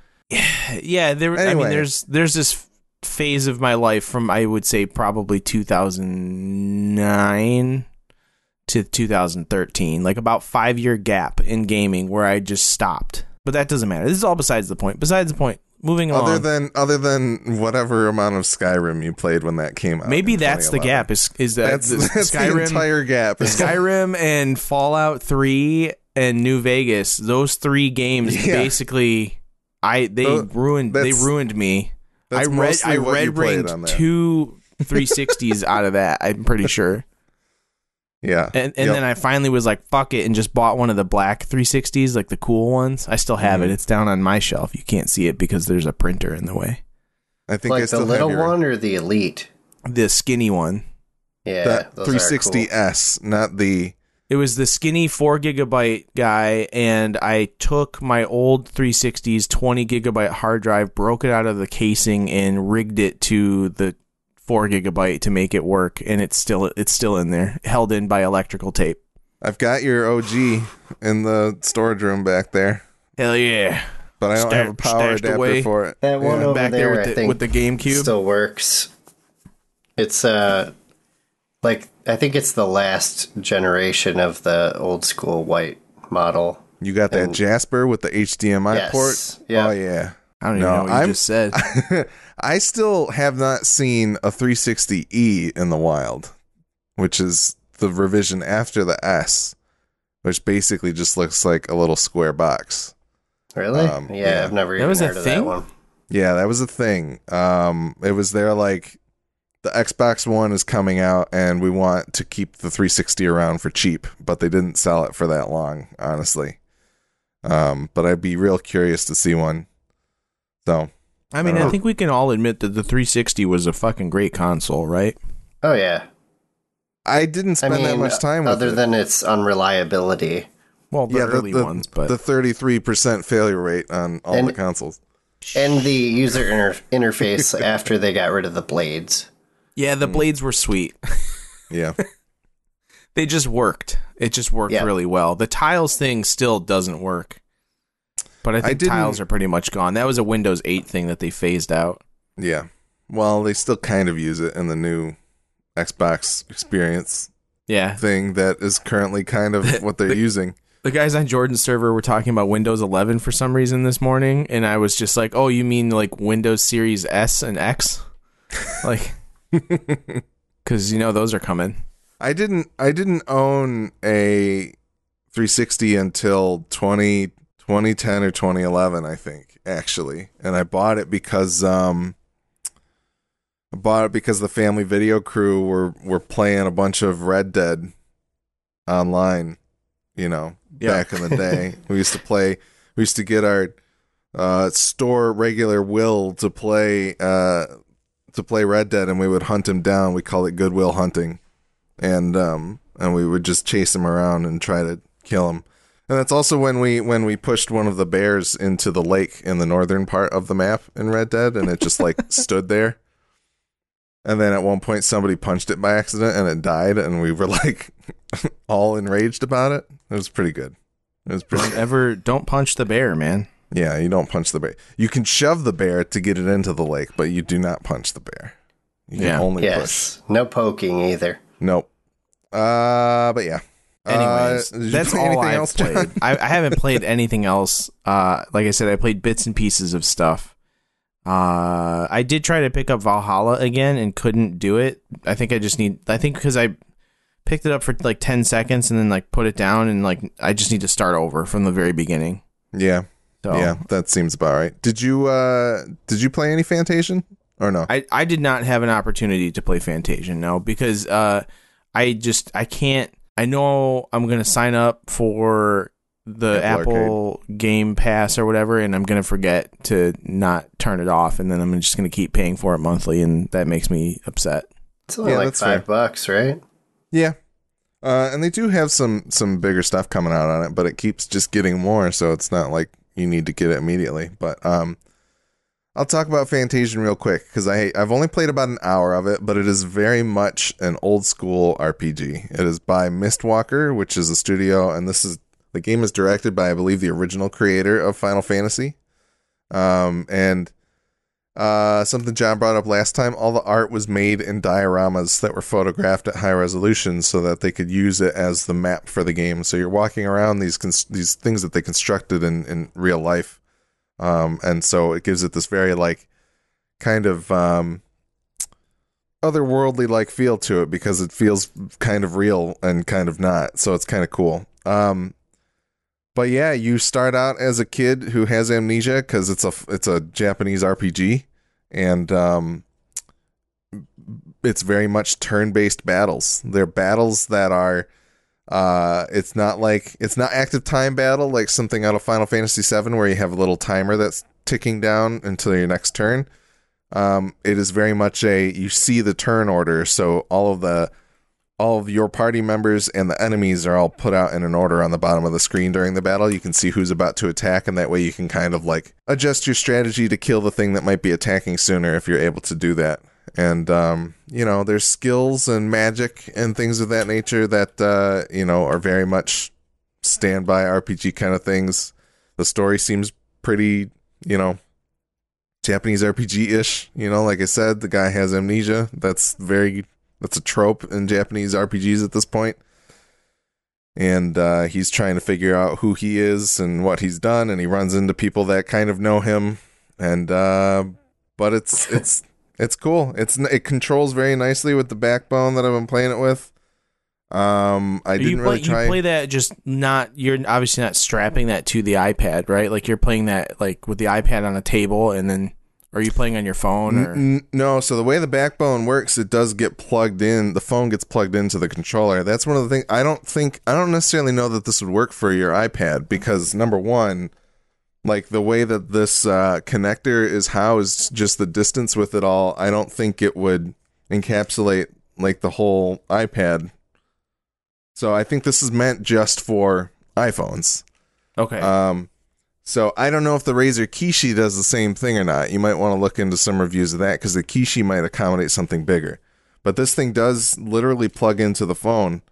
yeah, there. I mean, there's there's this phase of my life from I would say probably 2009 to 2013, like about five year gap in gaming where I just stopped. But that doesn't matter. This is all besides the point. Besides the point. Moving along. Other than other than whatever amount of Skyrim you played when that came out, Maybe that's the gap. Is is that That's, the that's the Skyrim? entire gap. Skyrim and Fallout Three and New Vegas. Those three games Yeah. basically, I they Tho- ruined they ruined me. I read I what red ringed two 360s out of that. I'm pretty sure. Yeah, And and Yep. then I finally was like, fuck it, and just bought one of the black 360s, like the cool ones. I still have Mhm. it. It's down on my shelf. You can't see it because there's a printer in the way. I think I Like the little have your, one or the elite? The skinny one. Yeah, that those are cool. not the It was the skinny four gigabyte guy, and I took my old 360's 20 gigabyte hard drive, broke it out of the casing, and rigged it to the four gigabyte to make it work. And it's still it's still in there, held in by electrical tape. I've got your OG in the storage room back there, Hell yeah! but I don't Sta- have a power stashed adapter away. for it. That one Yeah. over Back there there, with I the- think, with the GameCube? still works. It's uh, like I think it's the last generation of the old school white model. You got that And- Jasper with the HDMI Yes, port? yeah. Oh yeah. I don't even know what you I'm- just said. I still have not seen a 360e in the wild, which is the revision after the S, which basically just looks like a little square box. Really? Um, yeah, yeah. I've never That even was a of thing? that one. Yeah, that was a thing. Um, it was there like the Xbox One is coming out, and we want to keep the 360 around for cheap, but they didn't sell it for that long, honestly. Um, but I'd be real curious to see one. So I mean, I Uh, think we can all admit that the 360 was a fucking great console, right? Oh yeah. I didn't I spend mean, that much time with other it. than its unreliability. Well, the yeah, the, early the, ones, but the 33% failure rate on all And- the consoles. And the user inter- interface after they got rid of the blades. Yeah, the mm. blades were sweet. Yeah. they just worked. It just worked Yeah. really well. The tiles thing still doesn't work. But I think didn't- tiles are pretty much gone. That was a Windows 8 thing that they phased out. yeah. Well, they still kind of use it in the new Xbox experience Yeah. thing that is currently kind of what they're The- using. The guys on Jordan's server were talking about Windows 11 for some reason this morning, and I was just like, "Oh, you mean like Windows Series S and X?" like cuz you know those are coming. I didn't I didn't own a 360 until 20 2010 or 2011 I think actually and I bought it because um I bought it because the family video crew were were playing a bunch of Red Dead online you know Yeah. back in the day we used to play we used to get our uh store regular will to play uh to play Red Dead and we would hunt him down we call it goodwill hunting and um and we would just chase him around and try to kill him. And that's also when we when we pushed one of the bears into the lake in the northern part of the map in Red Dead and it just like stood there. And then at one point somebody punched it by accident and it died and we were like all enraged about it. It was pretty good. It was pretty Don't ever don't punch the bear, man. Yeah, you don't punch the bear. You can shove the bear to get it into the lake, but you do not punch the bear. You can Yeah. only push. Yes. No poking either. Nope. Uh, but yeah. Anyways, Uh, that's all anything I've else, played. I, I haven't played anything else. Uh, like I said, I played bits and pieces of stuff. Uh, I did try to pick up Valhalla again and couldn't do it. I think I just need. I think because I picked it up for like ten seconds and then like put it down and like I just need to start over from the very beginning. Yeah, So yeah, that seems about right. Did you uh did you play any Fantasian or no? I, I did not have an opportunity to play Fantasian, no, because uh, I just I can't. I know I'm gonna sign up for the Apple Apple, Game Pass or whatever, and I'm gonna forget to not turn it off, and then I'm just gonna keep paying for it monthly, and that makes me upset. It's only Yeah, like five fair. bucks, right? yeah. Uh, and they do have some some bigger stuff coming out on it, but it keeps just getting more, so it's not like you need to get it immediately. But um, I'll talk about Fantasian real quick because I I've only played about an hour of it, but it is very much an old school RPG. It is by Mistwalker, which is a studio, and this is the game is directed by I believe the original creator of Final Fantasy. Um, and uh, something John brought up last time, all the art was made in dioramas that were photographed at high resolution so that they could use it as the map for the game. So you're walking around these cons- these things that they constructed in, in real life. Um, and so it gives it this very like kind of um, otherworldly like feel to it because it feels kind of real and kind of not. So it's kind of cool. Um, but yeah, you start out as a kid who has amnesia because it's a it's a Japanese RPG, and um, it's very much turn based battles. They're battles that are, uh, it's not like it's not active time battle like something out of Final Fantasy VII where you have a little timer that's ticking down until your next turn. Um, it is very much a you see the turn order, so all of the all of your party members and the enemies are all put out in an order on the bottom of the screen during the battle. You can see who's about to attack, and that way you can kind of like adjust your strategy to kill the thing that might be attacking sooner if you're able to do that. and um, you know, there's skills and magic and things of that nature that uh, you know are very much standby RPG kind of things. The story seems pretty, you know, Japanese RPG ish. You know, like I said, the guy has amnesia. That's very that's a trope in Japanese RPGs at this point. And uh, he's trying to figure out who he is and what he's done, and he runs into people that kind of know him. And uh, but it's it's it's cool. It's it controls very nicely with the backbone that I've been playing it with. Um, I didn't you play, really try. You play that just not. You're obviously not strapping that to the iPad, right? Like you're playing that like with the iPad on a table, and then are you playing on your phone or? N- no, so the way the backbone works, it does get plugged in. The phone gets plugged into the controller. That's one of the things. I don't think I don't necessarily know that this would work for your iPad because number one, like the way that this uh, connector is housed, just the distance with it all, I don't think it would encapsulate like the whole iPad. So I think this is meant just for iPhones. Okay. Um, so I don't know if the Razer Kishi does the same thing or not. You might want to look into some reviews of that because the Kishi might accommodate something bigger. But this thing does literally plug into the phone,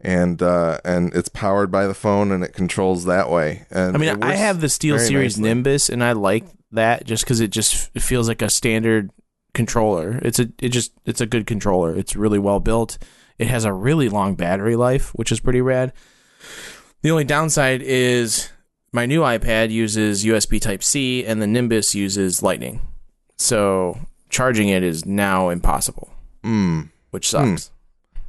and uh, and it's powered by the phone and it controls that way. And I mean, I have the SteelSeries nicely. Nimbus, and I like that just because it just it feels like a standard controller. It's a it just it's a good controller. It's really well built. It has a really long battery life, which is pretty rad. The only downside is my new iPad uses USB Type C, and the Nimbus uses Lightning. So charging it is now impossible, Mm. which sucks.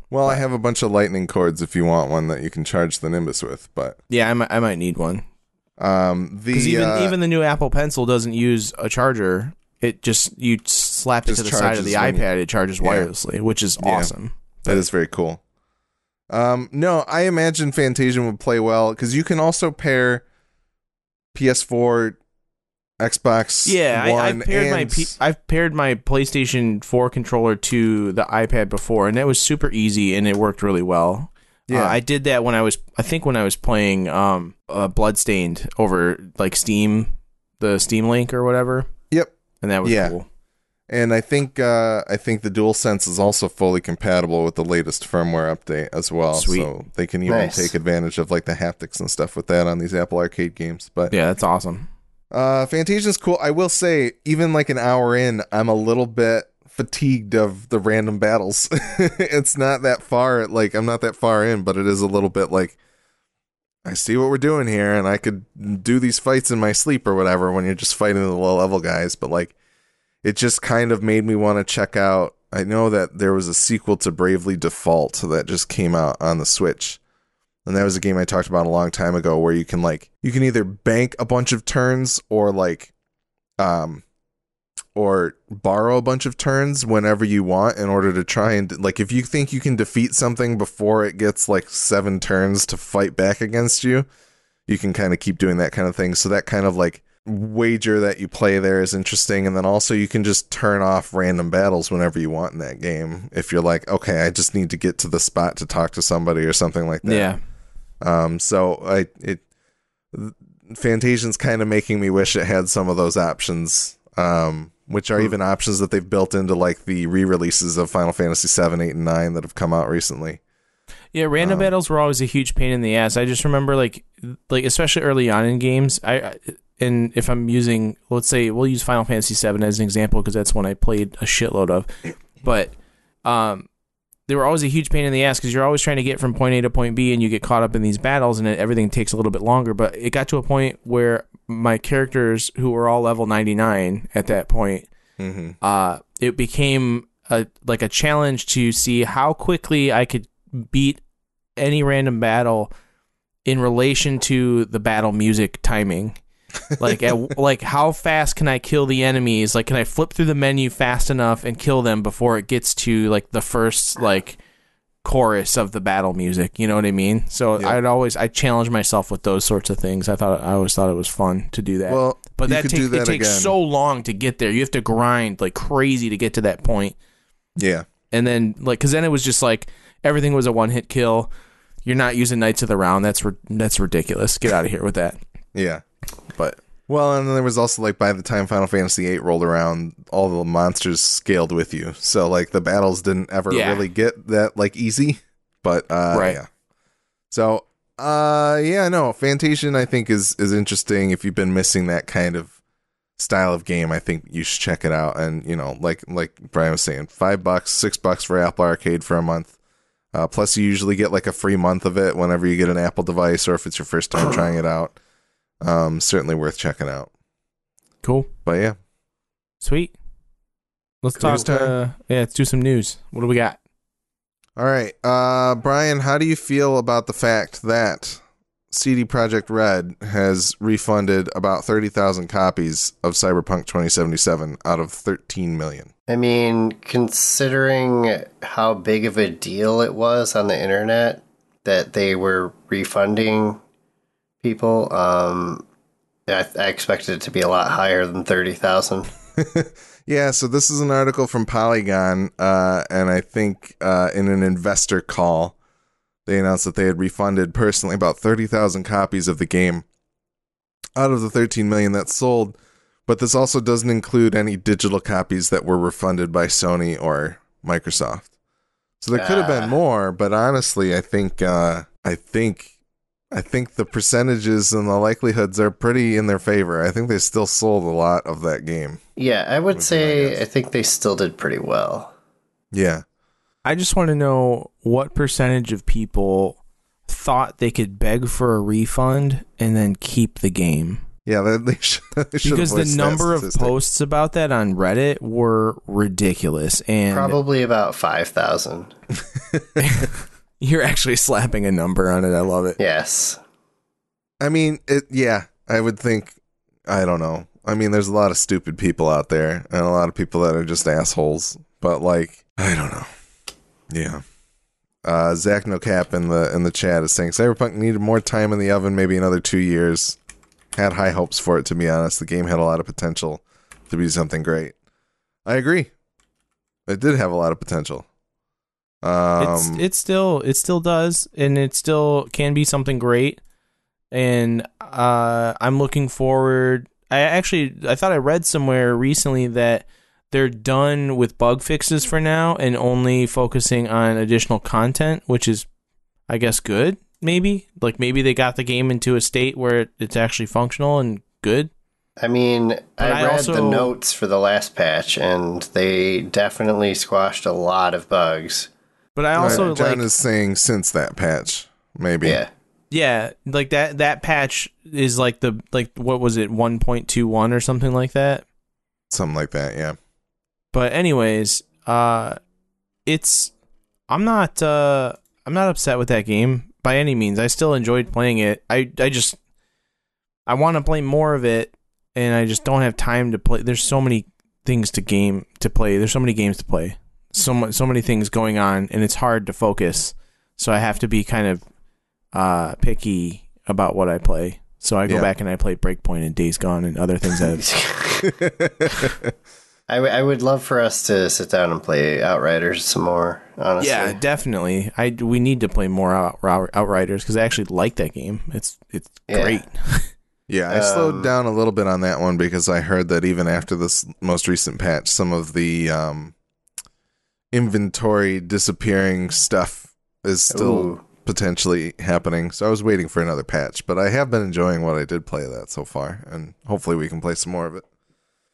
Well, I have a bunch of lightning cords if you want one that you can charge the Nimbus with, but Yeah, I might, I might need one. um, the even uh, even the new Apple Pencil doesn't use a charger. It just you slap it to the side of the you- iPad. It charges Yeah. wirelessly, which is Yeah. awesome. That is very cool. Um, no, I imagine Fantasian would play well because you can also pair PS4, Xbox. Yeah, I, One, I've paired my P- I've paired my PlayStation 4 controller to the iPad before, and that was super easy, and it worked really well. Yeah. Uh, I did that when I was I think when I was playing um uh, Bloodstained over like Steam, the Steam Link or whatever, Yep, and that was Yeah. cool. And I think uh, I think the DualSense is also fully compatible with the latest firmware update as well. Sweet. So they can even Nice. take advantage of like the haptics and stuff with that on these Apple Arcade games. But Yeah, that's awesome. Uh, Fantasian's cool. I will say, even like an hour in, I'm a little bit fatigued of the random battles. it's not that far. Like I'm not that far in, but it is a little bit like I see what we're doing here, and I could do these fights in my sleep or whatever when you're just fighting the low level guys. But like, it just kind of made me want to check out. I know that there was a sequel to Bravely Default that just came out on the Switch. And that was a game I talked about a long time ago where you can like you can either bank a bunch of turns or like um or borrow a bunch of turns whenever you want in order to try and like if you think you can defeat something before it gets like 7 turns to fight back against you, you can kind of keep doing that kind of thing. So that kind of like wager that you play there is interesting and then also you can just turn off random battles whenever you want in that game if you're like okay I just need to get to the spot to talk to somebody or something like that. Yeah. Um, so I it Fantasian's kind of making me wish it had some of those options, um, which are even options that they've built into like the re-releases of Final Fantasy seven, eight, and nine that have come out recently. Yeah, random battles were always a huge pain in the ass. I just remember like like especially early on in games, I I- and if I'm using let's say we'll use Final Fantasy VII as an example because that's one I played a shitload of. But um they were always a huge pain in the ass because you're always trying to get from point A to point B and you get caught up in these battles and it, everything takes a little bit longer. But it got to a point where my characters, who were all level 99 at that point, Mm-hmm. uh, it became a like a challenge to see how quickly I could beat any random battle in relation to the battle music timing. Like at, like how fast can I kill the enemies? Like can I flip through the menu fast enough and kill them before it gets to like the first like chorus of the battle music, you know what I mean? So Yeah. I'd always I challenge myself with those sorts of things. I thought I always thought it was fun to do that. Well, But that takes that it takes again. so long to get there. You have to grind like crazy to get to that point. yeah, And then like cuz then it was just like everything was a one-hit kill. You're not using Knights of the Round. That's ri- that's ridiculous. Get out of here with that. yeah. But Well, and then there was also like by the time Final Fantasy VIII rolled around, all the monsters scaled with you. So like the battles didn't ever Yeah. really get that like easy. But uh Right. yeah. So uh yeah, no, Fantasian I think is is interesting. If you've been missing that kind of style of game, I think you should check it out. And you know, like like Brian was saying, five bucks, six bucks for Apple Arcade for a month. Uh, plus, you usually get like a free month of it whenever you get an Apple device, or if it's your first time trying it out. Um, certainly worth checking out. Cool. But yeah, Sweet. Let's News talk. Uh, yeah, let's do some news. What do we got? All right, uh, Brian, how do you feel about the fact that CD Projekt Red has refunded about thirty thousand copies of Cyberpunk 2077 out of 13 million? I mean, considering how big of a deal it was on the internet that they were refunding people, um, I, I expected it to be a lot higher than thirty thousand. Yeah, so this is an article from Polygon, uh, and I think uh, in an investor call, they announced that they had refunded personally about 30,000 copies of the game out of the 13 million that sold. But this also doesn't include any digital copies that were refunded by Sony or Microsoft. So there could have been more, but honestly, I think uh, I think I think the percentages and the likelihoods are pretty in their favor. I think they still sold a lot of that game. Yeah, I would Would be my say guess. I think they still did pretty well. Yeah. I just want to know what percentage of people thought they could beg for a refund and then keep the game. Yeah, they, they should, they should Because the number of posts about that on Reddit were ridiculous. And Probably about five thousand. you're actually slapping a number on it. I love it. Yes. I mean, it. Yeah, I would think. I don't know. I mean, there's a lot of stupid people out there, and a lot of people that are just assholes. But like, I don't know. Yeah. Uh, Zach No Cap in the in the chat is saying Cyberpunk needed more time in the oven, maybe another two years. Had high hopes for it, to be honest. The game had a lot of potential to be something great. I agree. It did have a lot of potential. Um, it's it still it still does and it still can be something great. And uh i'm looking forward i actually i thought i read somewhere recently that they're done with bug fixes for now and only focusing on additional content which is i guess good maybe. Like maybe they got the game into a state where it- it's actually functional and good. I mean, I, I read also- the notes for the last patch, and they definitely squashed a lot of bugs. But i also Uh, John like is saying since that patch, maybe. Yeah. yeah like that that patch is like the like what was it 1.21 or something like that Something like that, yeah. But anyways, uh it's I'm not uh I'm not upset with that game by any means. I still enjoyed playing it. I I just I want to play more of it and I just don't have time to play. There's so many things to game to play. There's so many games to play. So mu- so many things going on and it's hard to focus. So I have to be kind of uh picky about what I play. So I go Yeah. back and I play Breakpoint and Days Gone and other things that I, w- I would love for us to sit down and play Outriders some more, honestly. Yeah, definitely. I we need to play more out, Out- Outriders because I actually like that game. It's it's Yeah. great. Yeah, I slowed Um, down a little bit on that one because I heard that even after this most recent patch, some of the um, inventory disappearing stuff is still Ooh. potentially happening. So I was waiting for another patch, but I have been enjoying what I did play that so far, and hopefully we can play some more of it.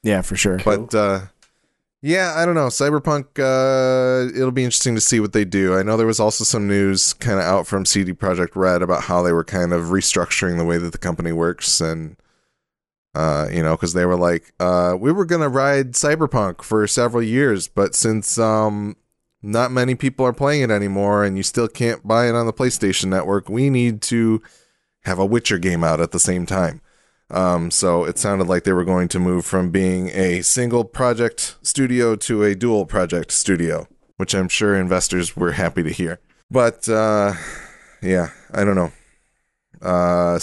Yeah, for sure. But uh, yeah, I don't know. Cyberpunk. Uh, it'll be interesting to see what they do. I know there was also some news kind of out from CD Projekt Red about how they were kind of restructuring the way that the company works, and uh, you know, because they were like, uh, we were gonna ride Cyberpunk for several years, but since um, not many people are playing it anymore, and you still can't buy it on the PlayStation Network, we need to have a Witcher game out at the same time. Um, so it sounded like they were going to move from being a single project studio to a dual project studio, which I'm sure investors were happy to hear. But uh, yeah, I don't know. Uh,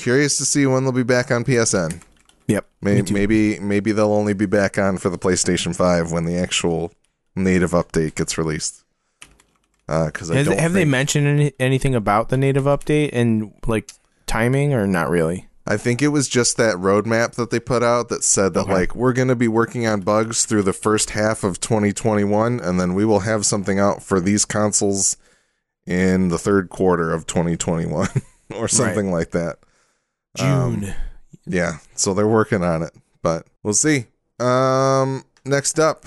curious to see when they'll be back on PSN. yep. Maybe maybe maybe they'll only be back on for the PlayStation Five when the actual native update gets released. Uh, because don't have they mentioned any, anything about the native update and like timing or not really? I think it was just that roadmap that they put out that said that Okay. like we're going to be working on bugs through the first half of 2021 and then we will have something out for these consoles in the third quarter of 2021 or something like that. Um, June. Yeah, so they're working on it, but we'll see. Um, next up,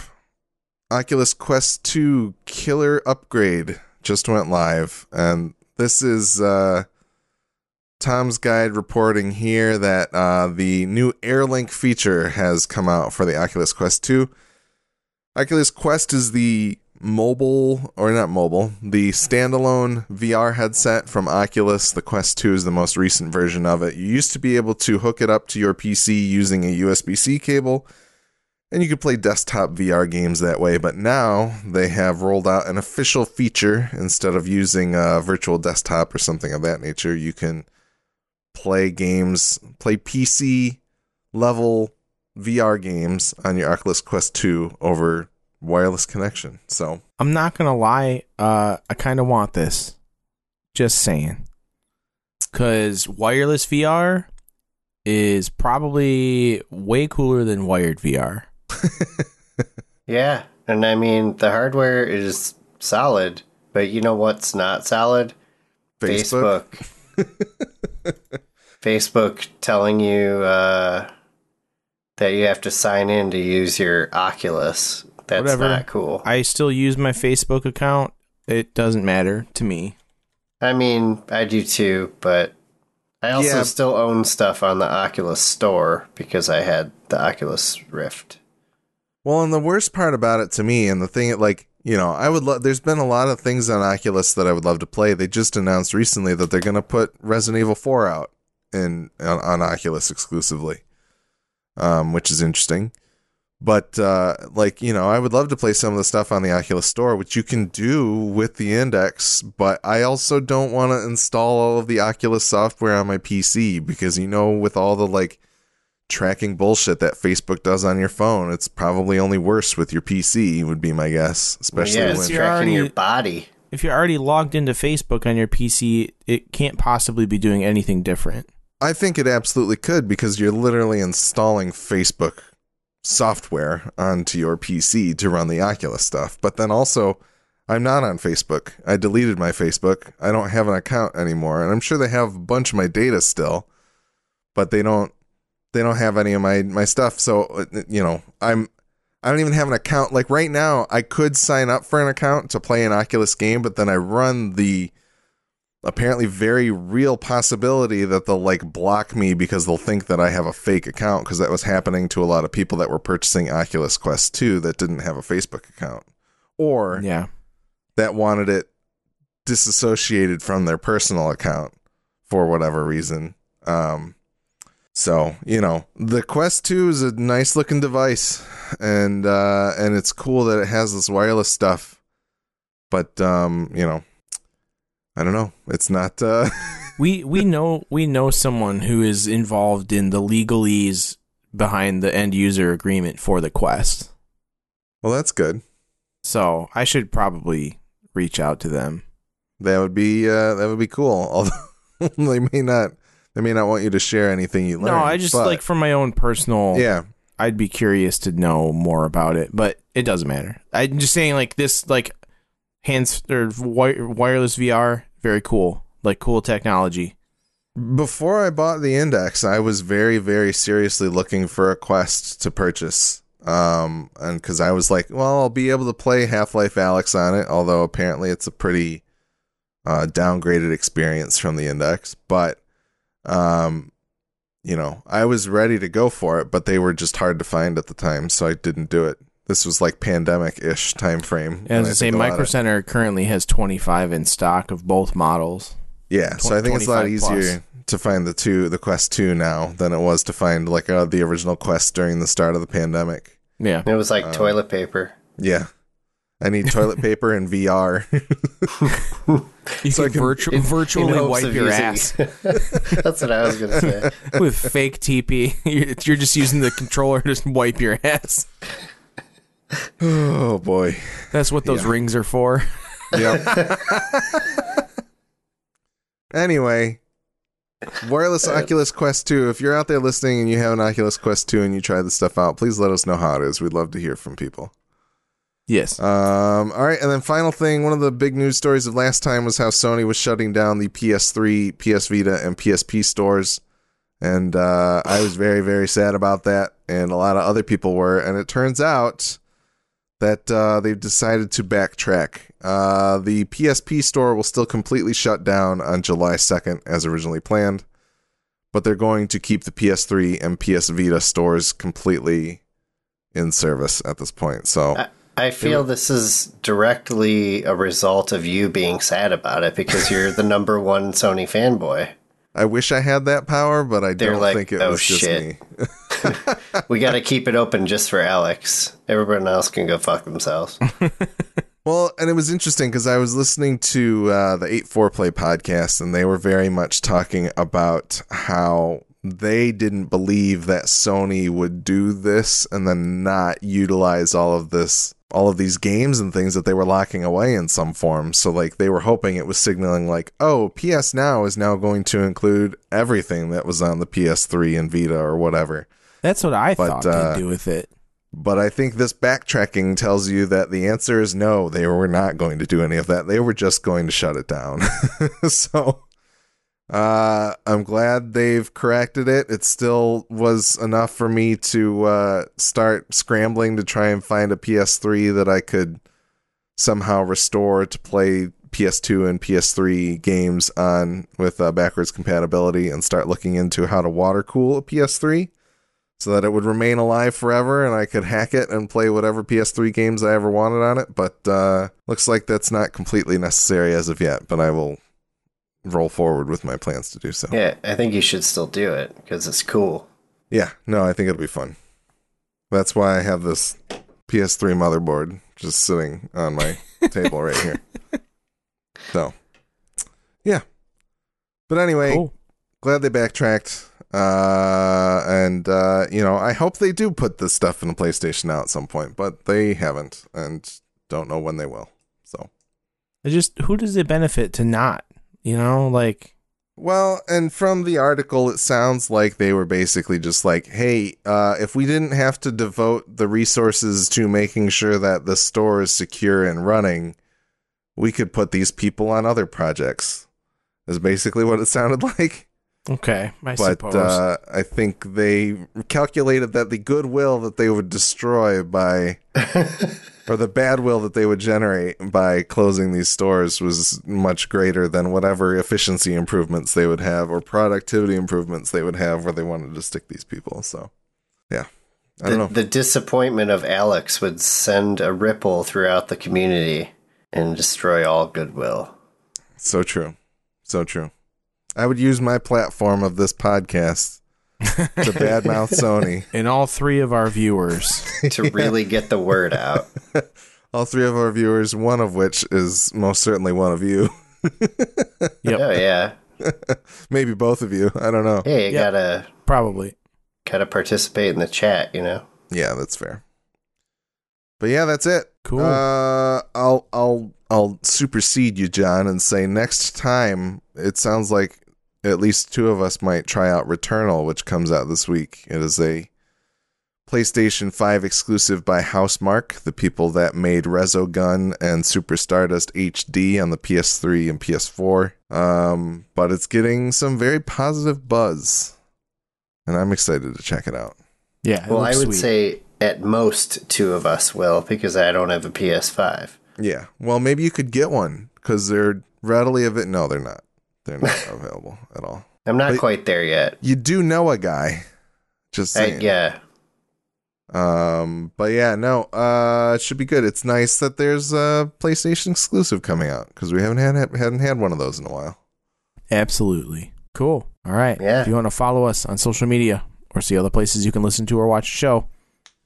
Oculus Quest 2 Killer Upgrade just went live, and this is uh, Tom's Guide reporting here that uh, the new AirLink feature has come out for the Oculus Quest 2. Oculus Quest is the mobile, or not mobile, the standalone VR headset from Oculus. The Quest 2 is the most recent version of it. You used to be able to hook it up to your PC using a USB C cable, and you could play desktop VR games that way. But now they have rolled out an official feature instead of using a virtual desktop or something of that nature. You can play games, play PC level VR games on your Oculus Quest 2 over wireless connection. So, I'm not gonna lie. Uh, I kind of want this. Just saying. Cause wireless VR is probably way cooler than wired VR. Yeah, and I mean the hardware is solid, but you know what's not solid? Facebook. Facebook. Facebook telling you uh, that you have to sign in to use your Oculus. That's Whatever. not cool. I, still use my Facebook account. It doesn't matter to me. I mean, I do too, but I also Yeah. still own stuff on the Oculus store because I had the Oculus Rift. Well, and the worst part about it to me, and the thing, like, you know, I would love, there's been a lot of things on Oculus that I would love to play. They just announced recently that they're going to put Resident Evil 4 out in on, on Oculus exclusively, um, which is interesting. But, uh, like, you know, I would love to play some of the stuff on the Oculus Store, which you can do with the Index, but I also don't want to install all of the Oculus software on my PC because, you know, with all the, like, tracking bullshit that Facebook does on your phone. It's probably only worse with your PC, would be my guess. Especially yeah, when you're tracking already- your body. If you're already logged into Facebook on your PC, it can't possibly be doing anything different. I think it absolutely could because you're literally installing Facebook software onto your PC to run the Oculus stuff. But then also, I'm not on Facebook. I deleted my Facebook. I don't have an account anymore, and I'm sure they have a bunch of my data still, but they don't. They don't have any of my my stuff. So you know, I'm. I don't even have an account. Like right now, I could sign up for an account to play an Oculus game, but then I run the apparently very real possibility that they'll like block me because they'll think that I have a fake account because that was happening to a lot of people that were purchasing Oculus Quest 2 that didn't have a Facebook account or Yeah. that wanted it disassociated from their personal account for whatever reason. Um so, you know, the Quest 2 is a nice looking device and uh and it's cool that it has this wireless stuff. But um, you know, I don't know. It's not uh We we know we know someone who is involved in the legalese behind the end user agreement for the Quest. Well, that's good. So I should probably reach out to them. That would be uh that would be cool. Although they may not they may not want you to share anything you learn. no, I just but- like for my own personal Yeah. I'd be curious to know more about it, but it doesn't matter. I'm just saying, like this, like hands or wi- wireless VR, very cool, like cool technology. Before I bought the Index, I was very, very seriously looking for a Quest to purchase. Um, and because I was like, well, I'll be able to play Half Life Alyx on it, although apparently it's a pretty uh, downgraded experience from the Index. But, um, you know, I was ready to go for it, but they were just hard to find at the time, so I didn't do it. This was like pandemic ish time frame. As and I say, think a Micro of- Center currently has 25 in stock of both models. Yeah, so I think it's a lot 25 plus. easier to find the two, the Quest Two now than it was to find like uh, the original Quest during the start of the pandemic. Yeah, It was like Um, toilet paper. Yeah, I need toilet paper and VR. you so I can, can- virtu- In virtually hopes wipe your using- ass That's what I was gonna say. with fake TP. You're you're just using the controller to just wipe your ass. Oh boy. That's what those Yeah. rings are for. Yep. anyway, Wireless Oculus Quest 2. If you're out there listening and you have an Oculus Quest 2 and you try this stuff out, please let us know how it is. We'd love to hear from people. Yes. Um, all right, and then final thing, one of the big news stories of last time was how Sony was shutting down the PS3, PS Vita, and PSP stores, and uh, I was very, very sad about that, and a lot of other people were. And it turns out that uh, they've decided to backtrack. Uh, the PSP store will still completely shut down on July second, as originally planned, but they're going to keep the PS3 and PS Vita stores completely in service at this point. So. I, I feel this is directly a result of you being sad about it because you're the number one Sony fanboy. I wish I had that power, but I They're don't like, think it "Oh, was just shit." me. We got to keep it open just for Alex. Everyone else can go fuck themselves. Well, and it was interesting because I was listening to uh, the 8 4 Play podcast, and they were very much talking about how they didn't believe that Sony would do this and then not utilize all of this, all of these games and things that they were locking away in some form. So, like, they were hoping it was signaling, like, oh, PS Now is now going to include everything that was on the PS3 and Vita or whatever. That's what I but, thought uh, they'd do with it. But I think this backtracking tells you that the answer is no, they were not going to do any of that. They were just going to shut it down. so uh, I'm glad they've corrected it. It still was enough for me to uh, start scrambling to try and find a PS3 that I could somehow restore to play PS2 and PS3 games on with uh, backwards compatibility and start looking into how to water cool a PS3 so that it would remain alive forever and I could hack it and play whatever PS3 games I ever wanted on it. But uh, looks like that's not completely necessary as of yet, but I will roll forward with my plans to do so. Yeah, I think you should still do it because it's cool. Yeah, no, I think it'll be fun. That's why I have this PS3 motherboard just sitting on my table right here. So, yeah. But anyway, Cool. glad they backtracked. Uh, and uh, you know, I hope they do put this stuff in the PlayStation now at some point, but they haven't, and don't know when they will. So, I just who does it benefit to not? You know, like well, and from the article, it sounds like they were basically just like, "Hey, uh, if we didn't have to devote the resources to making sure that the store is secure and running, we could put these people on other projects." Is basically what it sounded like. okay, I but suppose. uh, I think they calculated that the goodwill that they would destroy by, or the bad will that they would generate by closing these stores was much greater than whatever efficiency improvements they would have or productivity improvements they would have where they wanted to stick these people. So, yeah, I don't The, know. the disappointment of Alex would send a ripple throughout the community and destroy all goodwill. So true, so true. I would use my platform of this podcast to badmouth Sony. and all three of our viewers. to really get the word out. All three of our viewers, one of which is most certainly one of you. Yep, Oh yeah. Maybe both of you. I don't know. Hey, you Yeah. gotta probably. gotta participate in the chat, you know. Yeah, that's fair. But yeah, that's it. Cool. Uh, I'll I'll I'll supersede you, John, and say next time. It sounds like at least two of us might try out Returnal, which comes out this week. It is a PlayStation 5 exclusive by Housemarque, the people that made Resogun and Super Stardust HD on the PS3 and PS4. Um, but it's getting some very positive buzz, and I'm excited to check it out. Yeah. it Well, I would sweet. say at most two of us will because I don't have a PS5. Yeah. Well, maybe you could get one because they're readily available. No, they're not. They're not available at all. I'm not But- quite there yet. You do know a guy. Just I, yeah. Um. But yeah, no. Uh, it should be good. It's nice that there's a PlayStation exclusive coming out because we haven't had hadn't had one of those in a while. Absolutely. Cool. All right. Yeah. If you want to follow us on social media or see other places you can listen to or watch the show,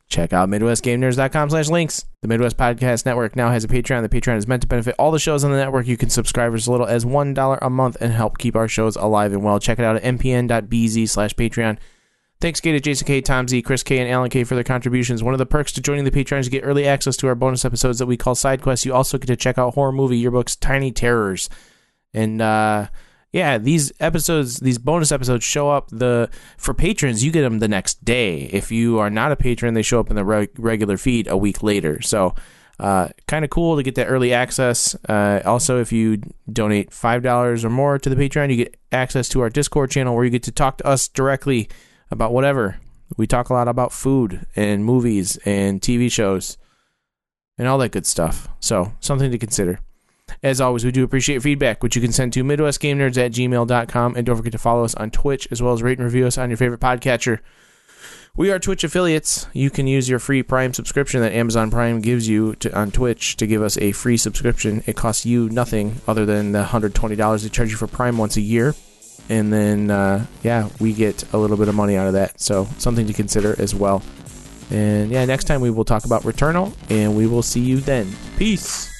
check out MidwestGameNerds.com slash links. The Midwest Podcast Network now has a Patreon. The Patreon is meant to benefit all the shows on the network. You can subscribe for as little as $1 a month and help keep our shows alive and well. Check it out at mpn.bz slash Patreon. Thanks again to Jason K, Tom Z, Chris K, and Alan K for their contributions. One of the perks to joining the Patreon is to get early access to our bonus episodes that we call side quests. You also get to check out horror movie yearbooks, Tiny Terrors. And uh, yeah, these episodes, these bonus episodes show up the for patrons. You get them the next day. If you are not a patron, they show up in the reg- regular feed a week later. So, uh, kind of cool to get that early access. Uh, also, if you donate five dollars or more to the Patreon, you get access to our Discord channel where you get to talk to us directly about whatever. We talk a lot about food and movies and TV shows and all that good stuff. So, something to consider. As always, we do appreciate feedback, which you can send to MidwestGameNerds at gmail.com. And don't forget to follow us on Twitch as well as rate and review us on your favorite podcatcher. We are Twitch affiliates. You can use your free Prime subscription that Amazon Prime gives you to, on Twitch to give us a free subscription. It costs you nothing other than the $120 they charge you for Prime once a year. And then, uh, yeah, we get a little bit of money out of that. So, something to consider as well. And yeah, next time we will talk about Returnal, and we will see you then. Peace.